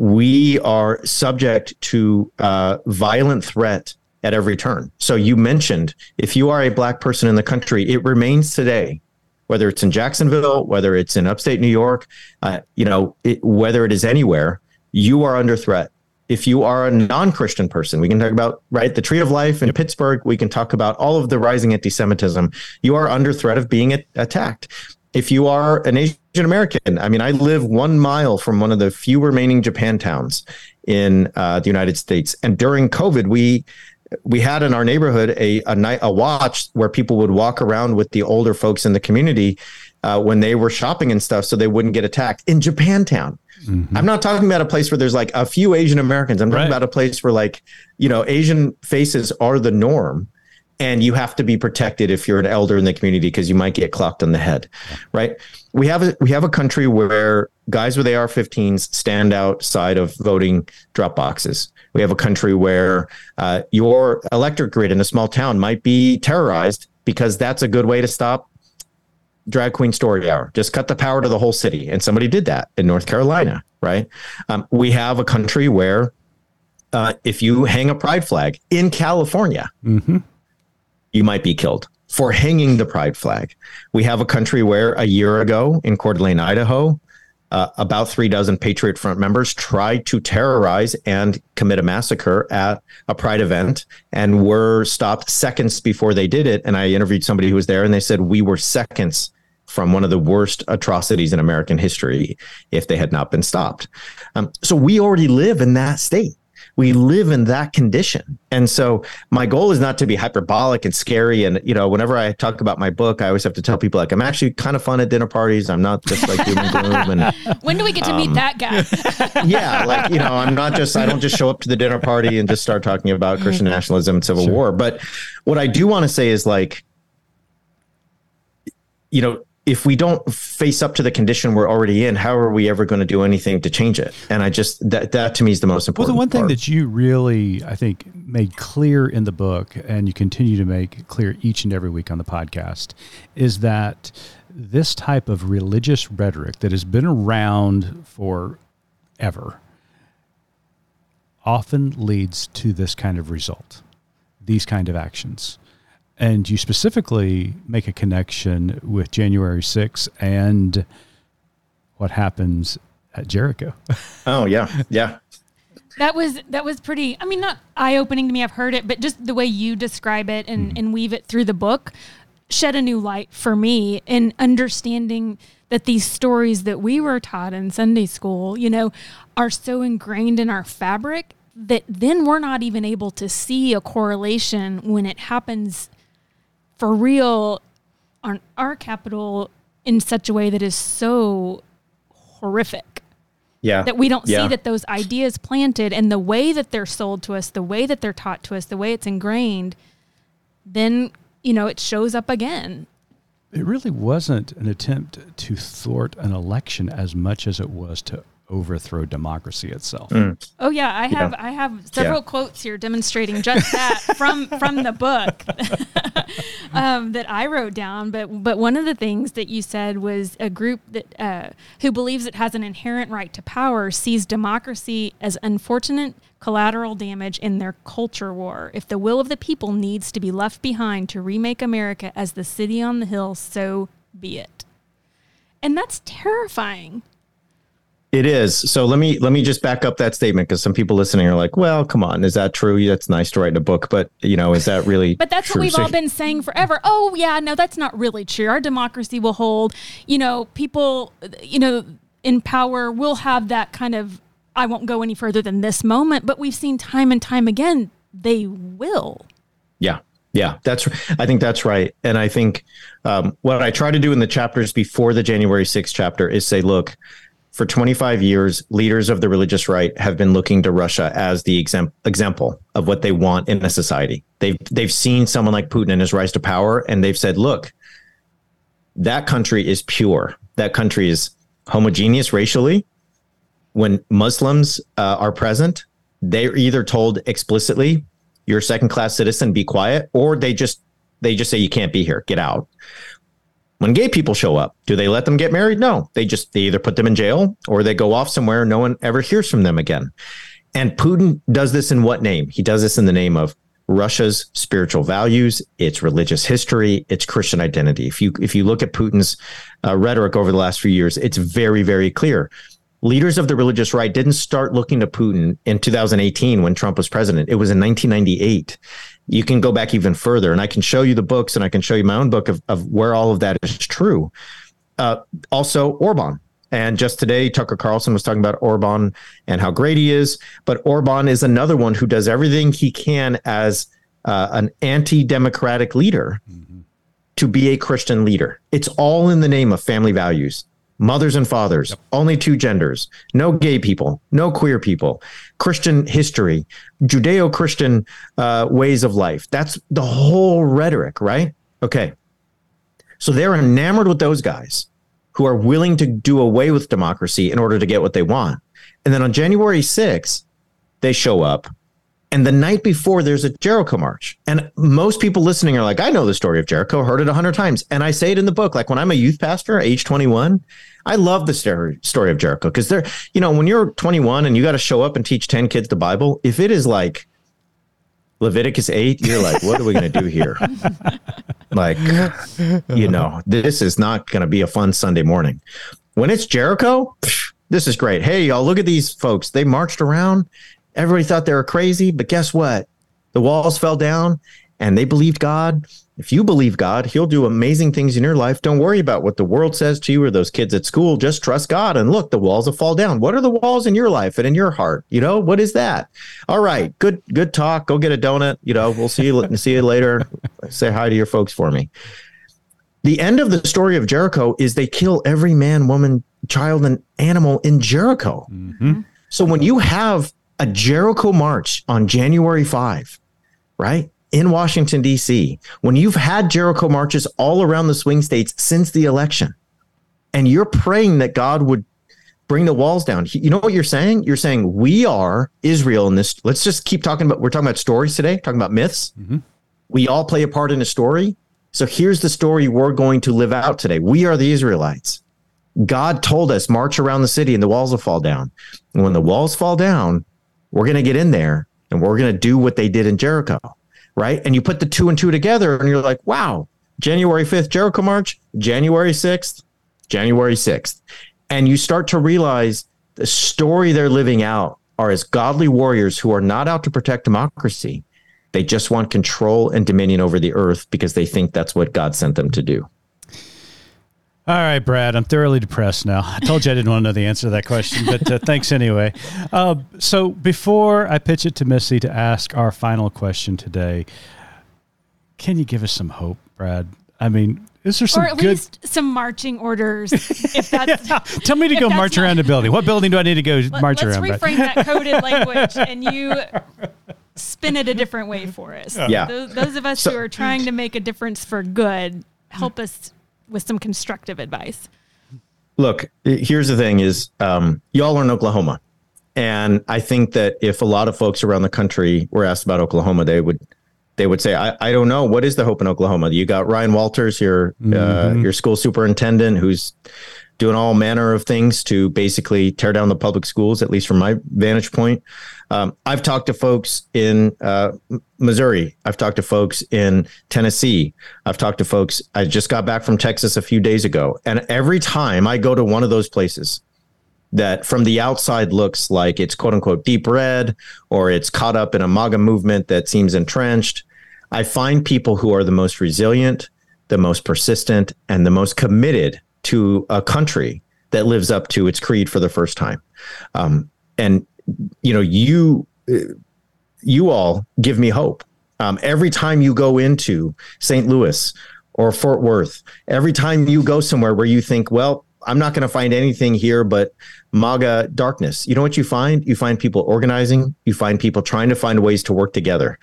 we are subject to uh, violent threat at every turn. So you mentioned if you are a black person in the country, it remains today, whether it's in Jacksonville, whether it's in upstate New York, uh, you know, it, whether it is anywhere, you are under threat. If you are a non-Christian person, we can talk about right the Tree of Life in yep. Pittsburgh. We can talk about all of the rising anti-Semitism. You are under threat of being attacked if you are an Asian American, I mean, I live one mile from one of the few remaining Japan towns in uh, the United States, and during COVID, we we had in our neighborhood a a night a watch where people would walk around with the older folks in the community uh, when they were shopping and stuff, so they wouldn't get attacked in Japantown. Mm-hmm. I'm not talking about a place where there's like a few Asian Americans. I'm talking right. about a place where like you know Asian faces are the norm and you have to be protected if you're an elder in the community because you might get clocked on the head, right? We have a we have a country where guys with AR-15s stand outside of voting drop boxes. We have a country where uh, your electric grid in a small town might be terrorized because that's a good way to stop drag queen story hour. Just cut the power to the whole city, and somebody did that in North Carolina, right? Um, we have a country where uh, if you hang a pride flag in California. Mm-hmm you might be killed for hanging the pride flag. We have a country where a year ago in Coeur d'Alene, Idaho, uh, about three dozen Patriot Front members tried to terrorize and commit a massacre at a pride event and were stopped seconds before they did it. And I interviewed somebody who was there and they said, We were seconds from one of the worst atrocities in American history if they had not been stopped. Um, so we already live in that state we live in that condition. And so my goal is not to be hyperbolic and scary. And, you know, whenever I talk about my book, I always have to tell people like, I'm actually kind of fun at dinner parties. I'm not just like doom and gloom. And when do we get to meet um, that guy? yeah, like, you know, I'm not just, I don't just show up to the dinner party and just start talking about mm-hmm. Christian nationalism and civil sure. war. But what I do want to say is like, you know, if we don't face up to the condition we're already in, how are we ever going to do anything to change it? And I just that that to me is the most important. Well, the one part. thing that you really I think made clear in the book, and you continue to make clear each and every week on the podcast, is that this type of religious rhetoric that has been around for ever often leads to this kind of result, these kind of actions and you specifically make a connection with January 6th and what happens at Jericho. oh yeah, yeah. That was that was pretty. I mean, not eye opening to me. I've heard it, but just the way you describe it and, mm. and weave it through the book shed a new light for me in understanding that these stories that we were taught in Sunday school, you know, are so ingrained in our fabric that then we're not even able to see a correlation when it happens for real on our Capitol in such a way that is so horrific. Yeah. That we don't yeah. see that those ideas planted and the way that they're sold to us, the way that they're taught to us, the way it's ingrained, then, you know, it shows up again. It really wasn't an attempt to thwart an election as much as it was to overthrow democracy itself. Mm. Oh yeah, I have yeah. I have several yeah. quotes here demonstrating just that from from the book um, that I wrote down. But but one of the things that you said was a group that uh, who believes it has an inherent right to power sees democracy as unfortunate collateral damage in their culture war. If the will of the people needs to be left behind to remake America as the city on the hill, so be it. And that's terrifying it is. So let me let me just back up that statement because some people listening are like, "Well, come on, is that true? That's nice to write in a book, but you know, is that really?" but that's true? what we've so, all been saying forever. Oh yeah, no, that's not really true. Our democracy will hold. You know, people, you know, in power will have that kind of. I won't go any further than this moment, but we've seen time and time again they will. Yeah, yeah, that's. I think that's right, and I think um, what I try to do in the chapters before the January 6th chapter is say, look for 25 years, leaders of the religious right have been looking to Russia as the exam- example of what they want in a society. They've they've seen someone like Putin and his rise to power, and they've said, "Look, that country is pure. That country is homogeneous racially. When Muslims uh, are present, they're either told explicitly, "You're a second class citizen, be quiet," or they just they just say, "You can't be here, get out." When gay people show up, do they let them get married? No, they just they either put them in jail or they go off somewhere. No one ever hears from them again. And Putin does this in what name? He does this in the name of Russia's spiritual values, its religious history, its Christian identity. If you if you look at Putin's uh, rhetoric over the last few years, it's very very clear. Leaders of the religious right didn't start looking to Putin in 2018 when Trump was president. It was in 1998 you can go back even further and I can show you the books and I can show you my own book of, of where all of that is true. Uh, also, Orban. And just today, Tucker Carlson was talking about Orban and how great he is. But Orban is another one who does everything he can as uh, an anti democratic leader mm-hmm. to be a Christian leader. It's all in the name of family values mothers and fathers, yep. only two genders, no gay people, no queer people, Christian history, Judeo Christian uh, ways of life. That's the whole rhetoric, right? Okay. So they're enamored with those guys who are willing to do away with democracy in order to get what they want. And then on January 6th, they show up. And the night before, there's a Jericho march. And most people listening are like, I know the story of Jericho, heard it a hundred times. And I say it in the book. Like when I'm a youth pastor, age 21, I love the story of Jericho because they're, you know, when you're 21 and you got to show up and teach 10 kids the Bible, if it is like Leviticus 8, you're like, what are we going to do here? like, you know, this is not going to be a fun Sunday morning. When it's Jericho, this is great. Hey, y'all, look at these folks. They marched around. Everybody thought they were crazy, but guess what? The walls fell down and they believed God, if you believe God, He'll do amazing things in your life. Don't worry about what the world says to you or those kids at school. Just trust God. And look, the walls will fall down. What are the walls in your life and in your heart? You know, what is that? All right, good, good talk. Go get a donut. You know, we'll see you see you later. Say hi to your folks for me. The end of the story of Jericho is they kill every man, woman, child, and animal in Jericho. Mm-hmm. So when you have a Jericho march on January 5, right? in Washington, D.C., when you've had Jericho marches all around the swing states since the election, and you're praying that God would bring the walls down, you know what you're saying? You're saying, We are Israel in this. Let's just keep talking about, we're talking about stories today, talking about myths. Mm-hmm. We all play a part in a story. So here's the story we're going to live out today. We are the Israelites. God told us, march around the city and the walls will fall down. And when the walls fall down, we're going to get in there and we're going to do what they did in Jericho right? And you put the two and two together and you're like, wow, January 5th, Jericho March, January 6th, January 6th. And you start to realize the story they're living out are as godly warriors who are not out to protect democracy. They just want control and dominion over the earth because they think that's what God sent them to do. All right, Brad, I'm thoroughly depressed now. I told you I didn't want to know the answer to that question, but uh, thanks anyway. Uh, so before I pitch it to Missy to ask our final question today, can you give us some hope, Brad? I mean, is there some or at good... least some marching orders? If that's yeah. tell me to go march around a building. What building do I need to go Let, march let's around? Let's reframe that coded language, and you spin it a different way for us. Yeah. Those, those of us so, who are trying to make a difference for good, help us with some constructive advice. Look, here's the thing: is um, y'all are in Oklahoma, and I think that if a lot of folks around the country were asked about Oklahoma, they would they would say, I, I don't know. What is the hope in Oklahoma? You got Ryan Walters, your uh, mm-hmm. uh, your school superintendent, who's doing all manner of things to basically tear down the public schools, at least from my vantage point. Um, I've talked to folks in uh, Missouri. I've talked to folks in Tennessee. I've talked to folks. I just got back from Texas a few days ago. And every time I go to one of those places that from the outside looks like it's quote unquote deep red or it's caught up in a MAGA movement that seems entrenched, I find people who are the most resilient, the most persistent, and the most committed to a country that lives up to its creed for the first time. Um, and you know, you you all give me hope. Um, every time you go into St. Louis or Fort Worth, every time you go somewhere where you think, well, I'm not going to find anything here but MAGA darkness. You know what you find? You find people organizing, you find people trying to find ways to work together.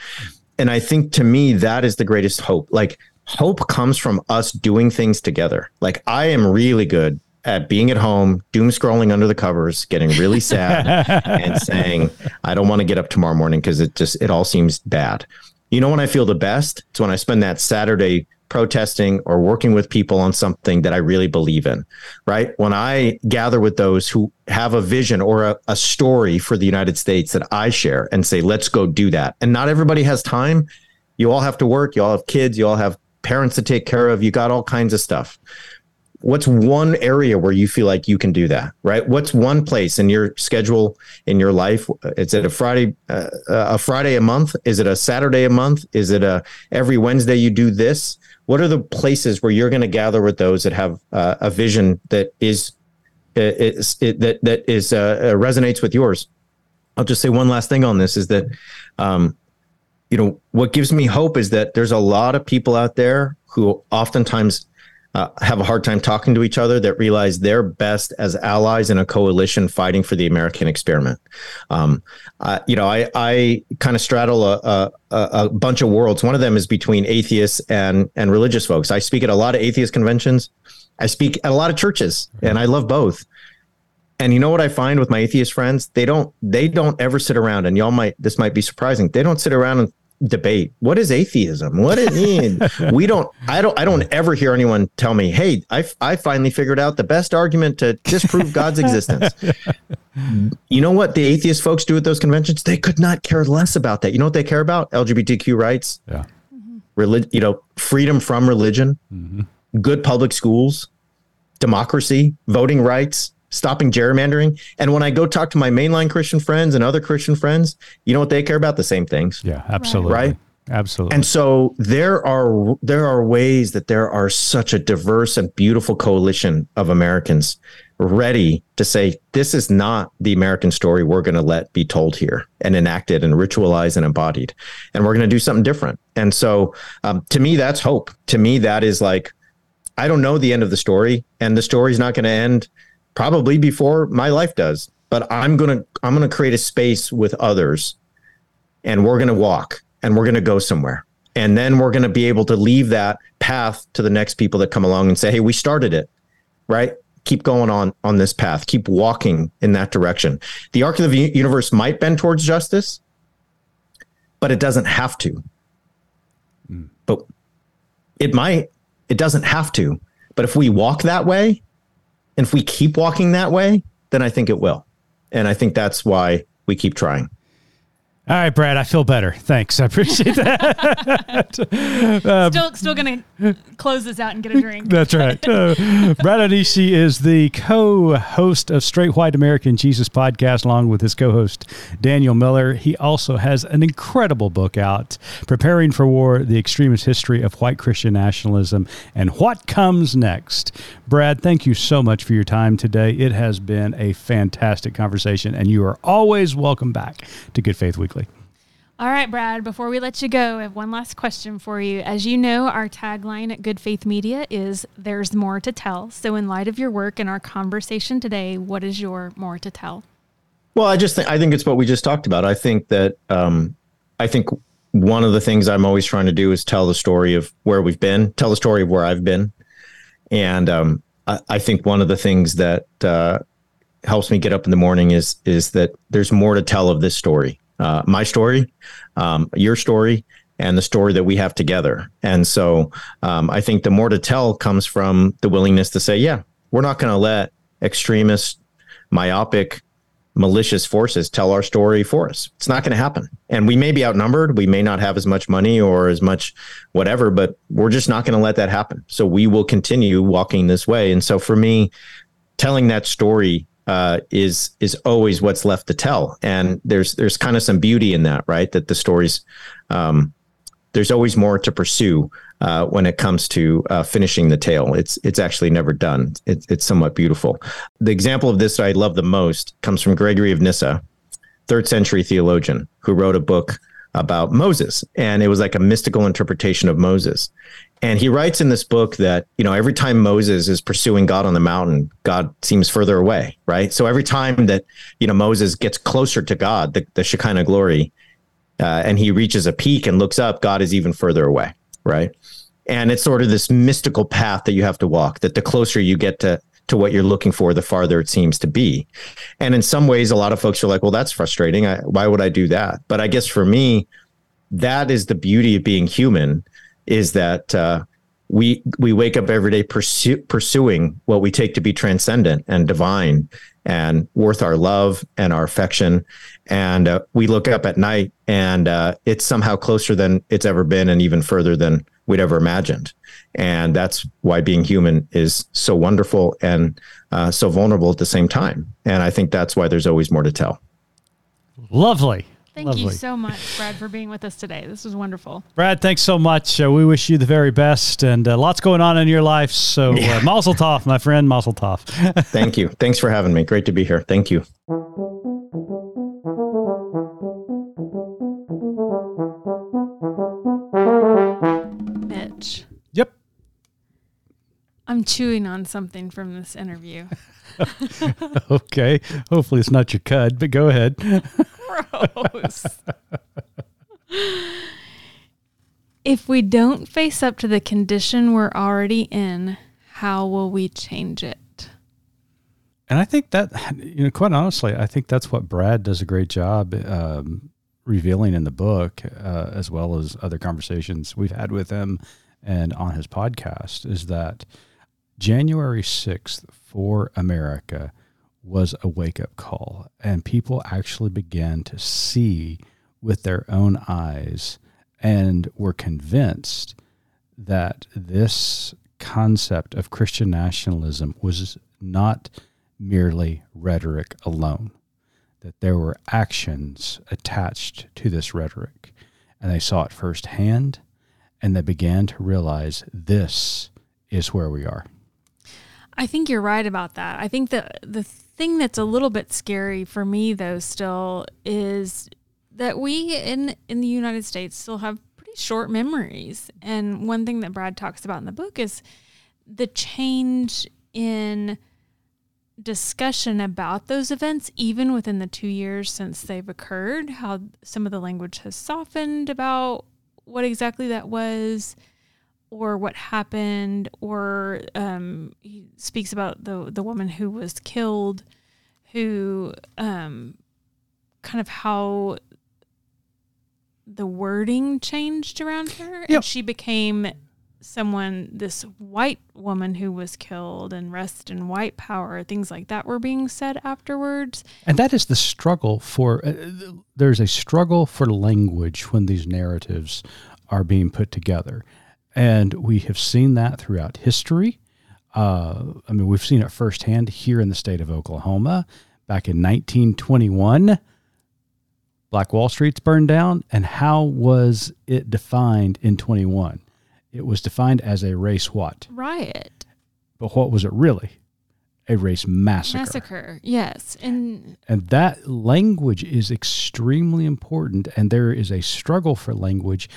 And I think to me, that is the greatest hope. Like, hope comes from us doing things together. Like, I am really good at being at home, doom scrolling under the covers, getting really sad and saying, I don't want to get up tomorrow morning because it just, it all seems bad. You know, when I feel the best, it's when I spend that Saturday protesting or working with people on something that I really believe in, right? When I gather with those who have a vision or a, a story for the United States that I share and say, let's go do that. And not everybody has time. You all have to work, you all have kids, you all have parents to take care of, you got all kinds of stuff. What's one area where you feel like you can do that right? What's one place in your schedule in your life? Is it a friday uh, a friday a month? Is it a saturday a month? Is it a every wednesday you do this? What are the places where you're going to gather with those that have uh, a vision that is, is it, that that is uh, uh, resonates with yours? I'll just say one last thing on this is that um, you know what gives me hope is that there's a lot of people out there who oftentimes uh, have a hard time talking to each other that realize they're best as allies in a coalition fighting for the American experiment. Um, uh, you know, I, I kind of straddle a, a, a, bunch of worlds. One of them is between atheists and, and religious folks. I speak at a lot of atheist conventions. I speak at a lot of churches, and I love both. And you know what I find with my atheist friends? They don't they don't ever sit around and y'all might this might be surprising. They don't sit around and debate. What is atheism? What it mean? We don't i don't i don't ever hear anyone tell me hey i i finally figured out the best argument to disprove god's existence. You know what the atheist folks do at those conventions? They could not care less about that. You know what they care about? Lgbtq rights yeah. Relig- you know freedom from religion mm-hmm. good public schools democracy voting rights stopping gerrymandering. And when I go talk to my mainline Christian friends and other Christian friends, you know what they care about? The same things. Yeah, absolutely. Right. Absolutely. And so there are there are ways that there are such a diverse and beautiful coalition of Americans ready to say this is not the American story we're going to let be told here and enacted and ritualized and embodied, and we're going to do something different. And so, um, to me, that's hope. To me, that is like I don't know the end of the story, and the story's not going to end probably before my life does. But I'm gonna I'm gonna create a space with others, and we're gonna walk and we're gonna go somewhere. And then we're going to be able to leave that path to the next people that come along and say, "Hey, we started it, right? keep going on on this path keep walking in that direction the arc of the universe might bend towards justice but it doesn't have to mm. but it might it doesn't have to but if we walk that way and if we keep walking that way then i think it will. And i think that's why we keep trying all right, Brad, I feel better. Thanks. I appreciate that. um, still still going to close this out and get a drink. That's right. Uh, Brad Onishi is the co-host of Straight White American Jesus podcast along with his co-host Daniel Miller. He also has an incredible book out, Preparing for War: The Extremist History of White Christian Nationalism and What Comes Next. Brad, thank you so much for your time today. It has been a fantastic conversation and you are always welcome back to Good Faith Weekly. All right, Brad, before we let you go, I have one last question for you. As you know, our tagline at Good Faith Media is There's More to Tell. So, in light of your work and our conversation today, what is your more to tell? Well, I just think, I think it's what we just talked about. I think that, um, I think one of the things I'm always trying to do is tell the story of where we've been, tell the story of where I've been. And um, I, I, think one of the things that uh, helps me get up in the morning is is that there's more to tell of this story uh, my story, um, your story, and the story that we have together. And so um, I think the more to tell comes from the willingness to say, yeah, we're not going to let extremist, myopic, malicious forces tell our story for us. It's not going to happen. And we may be outnumbered. We may not have as much money or as much whatever, but we're just not going to let that happen. So we will continue walking this way. And so for me, telling that story uh, is is always what's left to tell, and there's there's kind of some beauty in that, right? That the stories um, there's always more to pursue uh, when it comes to uh, finishing the tale. It's it's actually never done. It's it's somewhat beautiful. The example of this I love the most comes from Gregory of Nyssa, third century theologian who wrote a book about Moses, and it was like a mystical interpretation of Moses. And he writes in this book that, you know, every time Moses is pursuing God on the mountain, God seems further away, right? So every time that, you know, Moses gets closer to God, the, the Shekinah glory, uh, and he reaches a peak and looks up, God is even further away, right? And it's sort of this mystical path that you have to walk, that the closer you get to, to what you're looking for, the farther it seems to be. And in some ways, a lot of folks are like, well, that's frustrating. I, why would I do that? But I guess for me, that is the beauty of being human is that uh, we we wake up every day pursuing what we take to be transcendent and divine and worth our love and our affection. And uh, we look up at night and uh, it's somehow closer than it's ever been and even further than we'd ever imagined. And that's why being human is so wonderful and uh, so vulnerable at the same time. And i think that's why there's always more to tell. Lovely Thank Lovely. you so much, Brad, for being with us today. This was wonderful. Brad, thanks so much. Uh, we wish you the very best and uh, lots going on in your life. So, uh, yeah. Mazel Tov, my friend, Mazel Tov. Thank you. Thanks for having me. Great to be here. Thank you. I'm chewing on something from this interview. okay. Hopefully, it's not your cud, but go ahead. Gross. if we don't face up to the condition we're already in, how will we change it? And I think that, you know, quite honestly, I think that's what Brad does a great job um, revealing in the book, uh, as well as other conversations we've had with him and on his podcast, is that January 6th for America was a wake up call, and people actually began to see with their own eyes and were convinced that this concept of Christian nationalism was not merely rhetoric alone, that there were actions attached to this rhetoric. and they saw it firsthand and they began to realize this is where we are. I think you're right about that. I think the the thing that's a little bit scary for me though still is that we in in the United States still have pretty short memories. And one thing that Brad talks about in the book is the change in discussion about those events even within the 2 years since they've occurred, how some of the language has softened about what exactly that was or what happened, or um, he speaks about the the woman who was killed, who um, kind of how the wording changed around her, Yep. and she became someone this white woman who was killed and rest in white power things like that were being said afterwards And that is the struggle for, uh, there's a struggle for language when these narratives are being put together. And we have seen that throughout history. Uh, I mean, we've seen it firsthand here in the state of Oklahoma. Back in 1921, Black Wall Street's burned down. And how was it defined in 21? It was defined as a race what? riot But what was it really? A race massacre. massacre yes and And that language is extremely important. And there is a struggle for language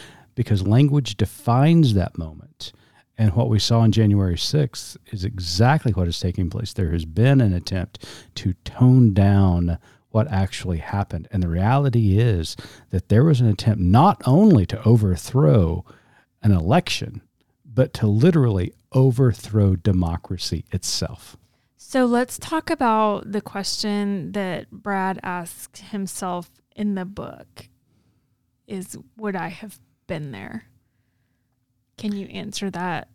because language defines that moment. And what we saw on January 6th is exactly what is taking place. There has been an attempt to tone down what actually happened. And the reality is that there was an attempt not only to overthrow an election, but to literally overthrow democracy itself. So let's talk about the question that Brad asked himself in the book is would I have been there? Can you answer that?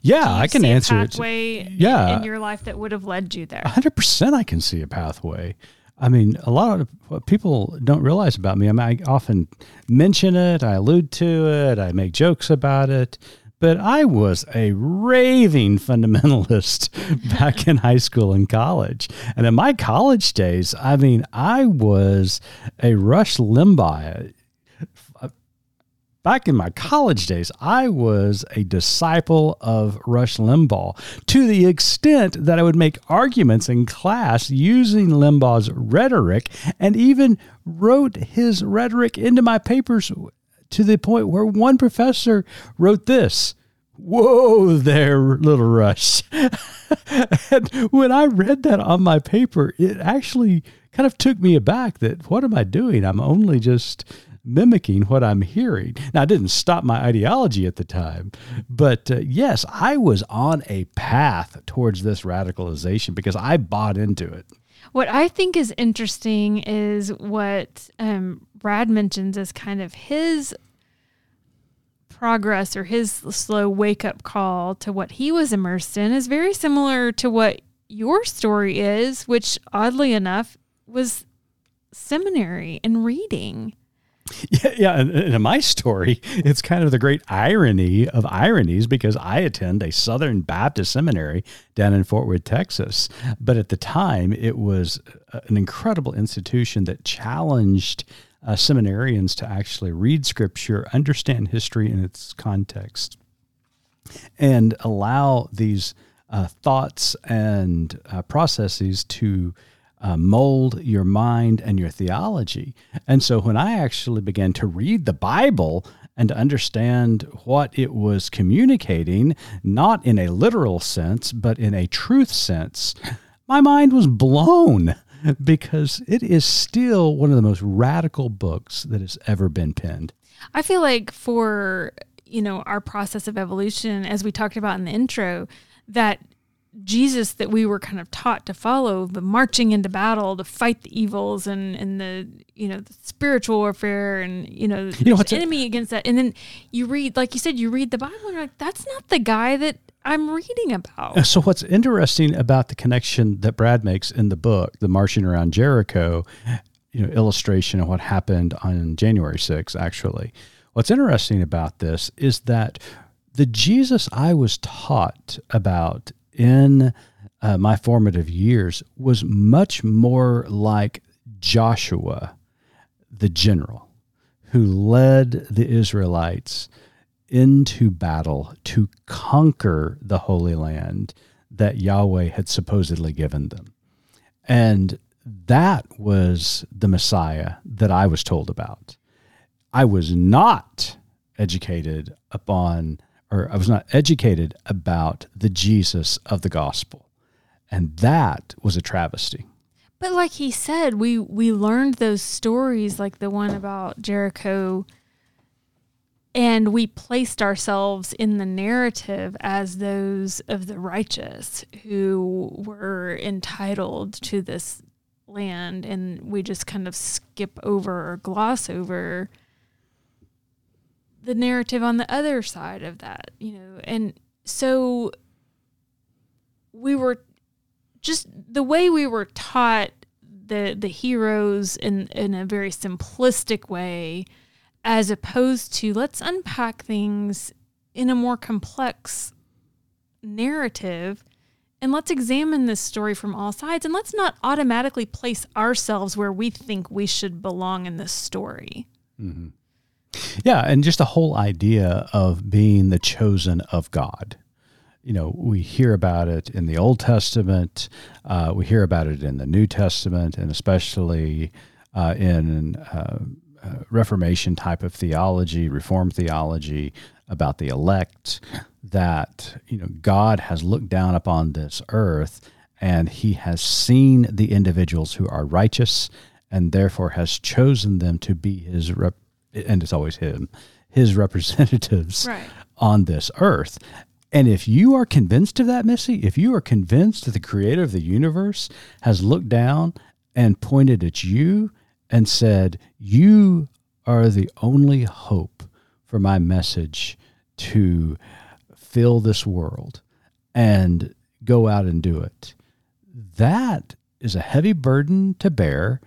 Yeah, I can see a answer it. Yeah. in your life that would have led you there. hundred percent I can see a pathway. I mean, a lot of what people don't realize about me. I mean, I often mention it, I allude to it, I make jokes about it, but I was a raving fundamentalist back in high school and college. And in my college days, I mean, I was a Rush Limbaugh back in my college days, I was a disciple of Rush Limbaugh to the extent that I would make arguments in class using Limbaugh's rhetoric and even wrote his rhetoric into my papers to the point where one professor wrote this. Whoa there, little Rush. and when I read that on my paper, it actually kind of took me aback that what am I doing? I'm only just mimicking what I'm hearing. Now, it didn't stop my ideology at the time, but uh, yes, I was on a path towards this radicalization because I bought into it. What I think is interesting is what um, Brad mentions as kind of his progress or his slow wake up call to what he was immersed in is very similar to what your story is, which oddly enough was seminary and reading. Yeah, yeah. And, in my story, it's kind of the great irony of ironies because I attend a Southern Baptist seminary down in Fort Worth, Texas. But at the time, it was uh, an incredible institution that challenged uh, seminarians to actually read scripture, understand history in its context, and allow these uh, thoughts and uh, processes to uh, mold your mind and your theology. And so when I actually began to read the Bible and to understand what it was communicating, not in a literal sense, but in a truth sense, my mind was blown because it is still one of the most radical books that has ever been penned. I feel like for you know our process of evolution, as we talked about in the intro, that Jesus that we were kind of taught to follow, the marching into battle to fight the evils and and the you know the spiritual warfare and you know the what's it- enemy against that, and then you read like you said, you read the Bible and you're like, that's not the guy that I'm reading about. So what's interesting about the connection that Brad makes in the book, the marching around Jericho, you know, illustration of what happened on January 6th, actually. What's interesting about this is that the Jesus I was taught about in uh, my formative years was much more like Joshua, the general, who led the Israelites into battle to conquer the Holy Land that Yahweh had supposedly given them. And that was the Messiah that I was told about. I was not educated upon, or I was not educated about the Jesus of the gospel. And that was a travesty. But like he said, we we learned those stories like the one about Jericho and we placed ourselves in the narrative as those of the righteous who were entitled to this land and we just kind of skip over or gloss over the narrative on the other side of that, you know. And so we were just the way we were taught the the heroes in in a very simplistic way as opposed to let's unpack things in a more complex narrative and let's examine this story from all sides and let's not automatically place ourselves where we think we should belong in this story. Mm-hmm. Yeah, and just the whole idea of being the chosen of God. You know, we hear about it in the Old Testament, uh, we hear about it in the New Testament, and especially uh, in uh, uh Reformation type of theology, Reformed theology about the elect. That you know, God has looked down upon this earth, and He has seen the individuals who are righteous, and therefore has chosen them to be His rep- and it's always him, his representatives right. on this earth. And if you are convinced of that, Missy, if you are convinced that the creator of the universe has looked down and pointed at you and said, You are the only hope for my message to fill this world and go out and do it, that is a heavy burden to bear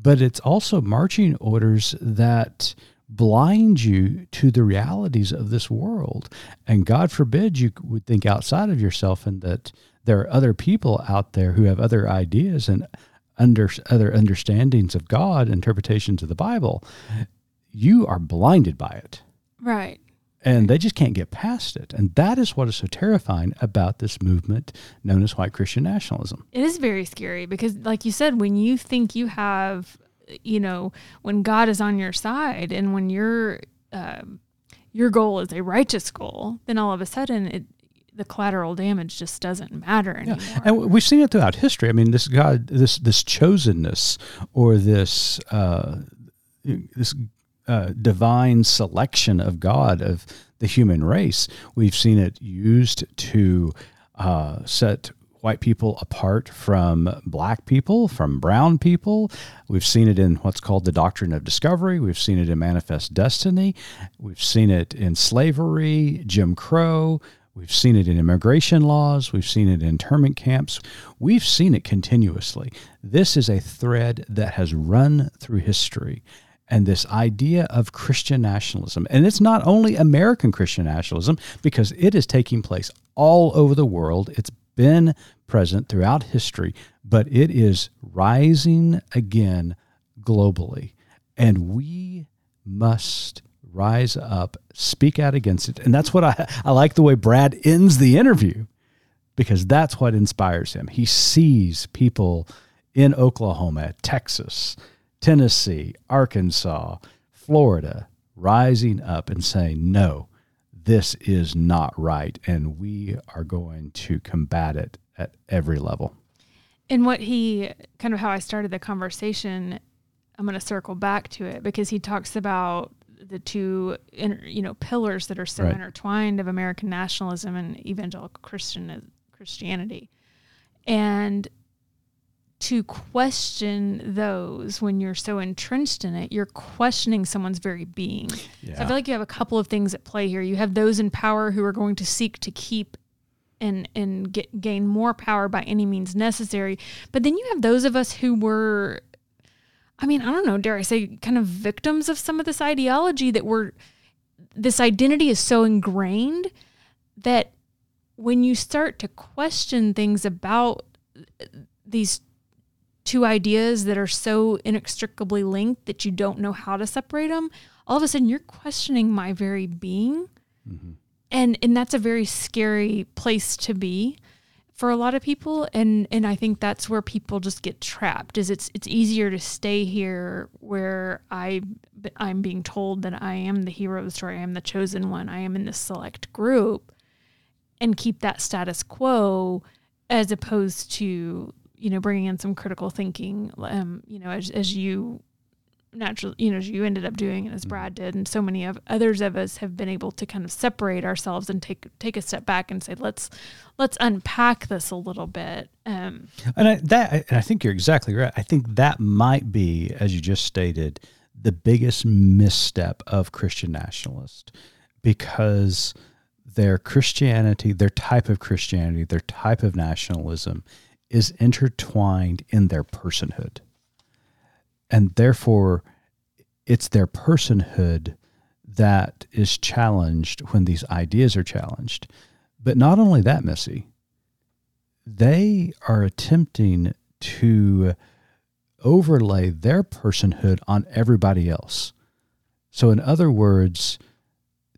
but it's also marching orders that blind you to the realities of this world. And God forbid you would think outside of yourself and that there are other people out there who have other ideas and under other understandings of God, interpretations of the Bible. You are blinded by it. Right and they just can't get past it. And that is what is so terrifying about this movement known as white Christian nationalism. It is very scary because, like you said, when you think you have, you know, when God is on your side and when your um, your goal is a righteous goal, then all of a sudden it the collateral damage just doesn't matter anymore. Yeah. And we've seen it throughout history. I mean, this God, this this chosenness or this uh, this uh, divine selection of God of the human race. We've seen it used to uh, set white people apart from black people, from brown people. We've seen it in what's called the doctrine of discovery. We've seen it in manifest destiny. We've seen it in slavery, Jim Crow. We've seen it in immigration laws. We've seen it in internment camps. We've seen it continuously. This is a thread that has run through history and this idea of Christian nationalism. And it's not only American Christian nationalism, because it is taking place all over the world. It's been present throughout history, but it is rising again globally. And we must rise up, speak out against it. And that's what I, I like the way Brad ends the interview, because that's what inspires him. He sees people in Oklahoma, Texas, Tennessee, Arkansas, Florida rising up and saying, no, this is not right. And we are going to combat it at every level. And what he kind of how I started the conversation, I'm going to circle back to it because he talks about the two you know pillars that are so right. intertwined of American nationalism and evangelical Christian Christianity. And to question those when you're so entrenched in it, you're questioning someone's very being. Yeah. So I feel like you have a couple of things at play here. You have those in power who are going to seek to keep and and get gain more power by any means necessary. But then you have those of us who were I mean, I don't know, dare I say kind of victims of some of this ideology that were this identity is so ingrained that when you start to question things about these two ideas that are so inextricably linked that you don't know how to separate them, all of a sudden you're questioning my very being. Mm-hmm. And and that's a very scary place to be for a lot of people and and I think that's where people just get trapped is it's it's easier to stay here where I I'm being told that I am the hero of the story I am the chosen one I am in this select group and keep that status quo as opposed to you know bringing in some critical thinking um you know as as you naturally you know as you ended up doing and as Brad did and so many of others of us have been able to kind of separate ourselves and take take a step back and say let's let's unpack this a little bit um And I, that, and I think you're exactly right. I think that might be, as you just stated, the biggest misstep of Christian nationalists because their Christianity, their type of Christianity, their type of nationalism is intertwined in their personhood. And therefore, it's their personhood that is challenged when these ideas are challenged. But not only that, Missy, they are attempting to overlay their personhood on everybody else. So, in other words,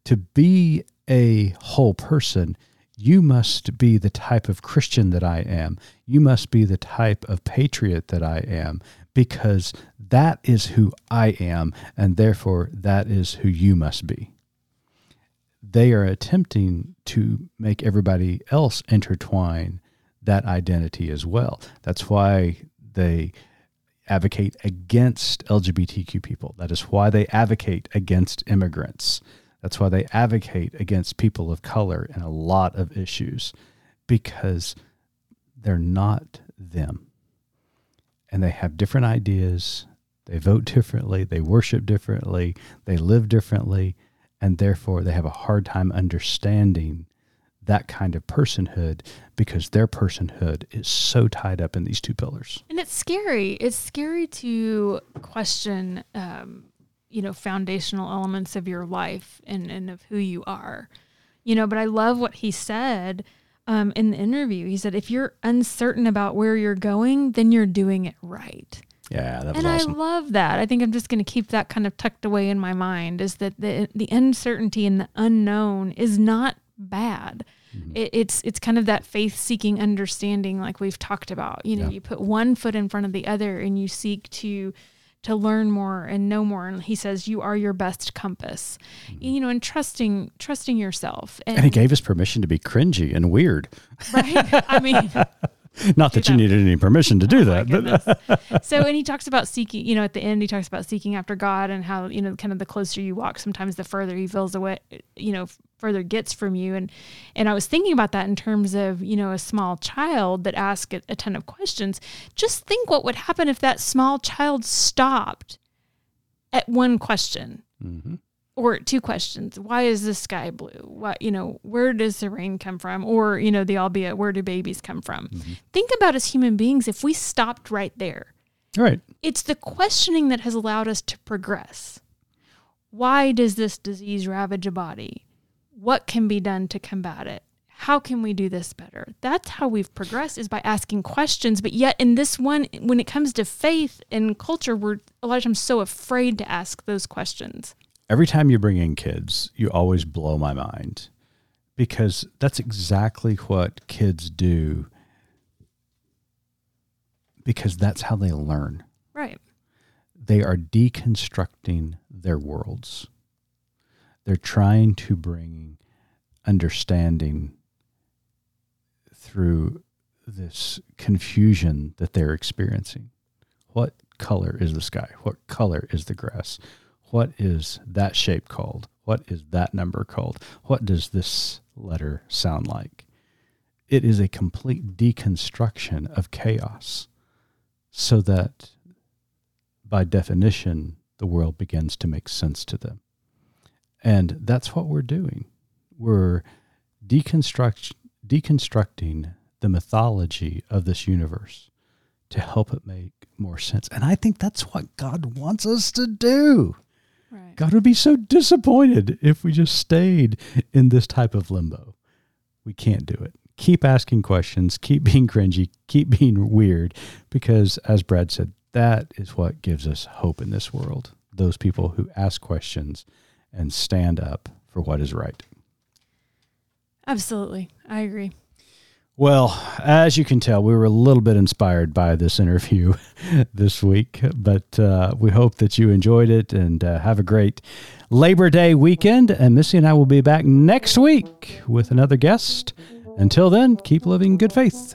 to be a whole person, you must be the type of Christian that I am. You must be the type of patriot that I am, because that is who I am, and therefore that is who you must be. They are attempting to make everybody else intertwine that identity as well. That's why they advocate against LGBTQ people. That is why they advocate against immigrants. That's why they advocate against people of color in a lot of issues because they're not them. And they have different ideas. They vote differently. They worship differently. They live differently. And therefore, they have a hard time understanding that kind of personhood because their personhood is so tied up in these two pillars. And it's scary. It's scary to question, um, you know, foundational elements of your life and, and of who you are. You know, but I love what he said um, in the interview. He said, if you're uncertain about where you're going, then you're doing it right. Yeah, that was And awesome. I love that. I think I'm just going to keep that kind of tucked away in my mind is that the the uncertainty and the unknown is not bad. Mm-hmm. It, it's it's kind of that faith seeking understanding like we've talked about. You know, Yeah. you put one foot in front of the other and you seek to to learn more and know more and he says you are your best compass. You know, and trusting trusting yourself. Mm-hmm. and he gave us permission to be cringy and weird. right? I mean, Not that you that. needed any permission to do Oh that, but so, and he talks about seeking, you know, at the end, he talks about seeking after God and how, you know, kind of the closer you walk, sometimes the further he feels away, you know, further gets from you. And, and I was thinking about that in terms of, you know, a small child that asks a, a ton of questions. Just think what would happen if that small child stopped at one question Mhm. or two questions why is the sky blue what you know where does the rain come from or you know the albeit where do babies come from think about as human beings if we stopped right there all right. it's the questioning that has allowed us to progress why does this disease ravage a body what can be done to combat it? How can we do this better? That's how we've progressed is by asking questions. But yet in this one when it comes to faith and culture we're a lot of times so afraid to ask those questions. Every time you bring in kids, you always blow my mind because that's exactly what kids do because that's how they learn. right. They are deconstructing their worlds. They're trying to bring understanding through this confusion that they're experiencing. What color is the sky? What color is the grass? What is that shape called? What is that number called? What does this letter sound like? It is a complete deconstruction of chaos so that by definition, the world begins to make sense to them. And that's what we're doing. We're deconstruct, deconstructing the mythology of this universe to help it make more sense. And I think that's what God wants us to do. right God would be so disappointed if we just stayed in this type of limbo. We can't do it. Keep asking questions, keep being cringy, keep being weird, because as Brad said, that is what gives us hope in this world. those people who ask questions and stand up for what is right. Absolutely. I agree. Well, as you can tell, we were a little bit inspired by this interview this week, but uh, we hope that you enjoyed it and uh, have a great Labor Day weekend. And Missy and I will be back next week with another guest. Until then, keep living good faith.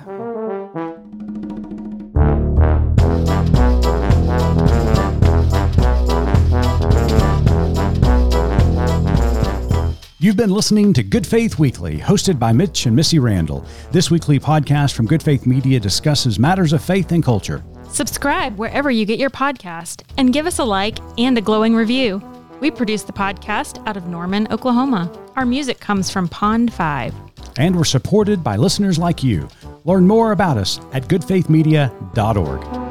You've been listening to Good Faith Weekly, hosted by Mitch and Missy Randall. This weekly podcast from Good Faith Media discusses matters of faith and culture. Subscribe wherever you get your podcast and give us a like and a glowing review. We produce the podcast out of Norman, Oklahoma. Our music comes from Pond 5. And we're supported by listeners like you. Learn more about us at goodfaithmedia.org.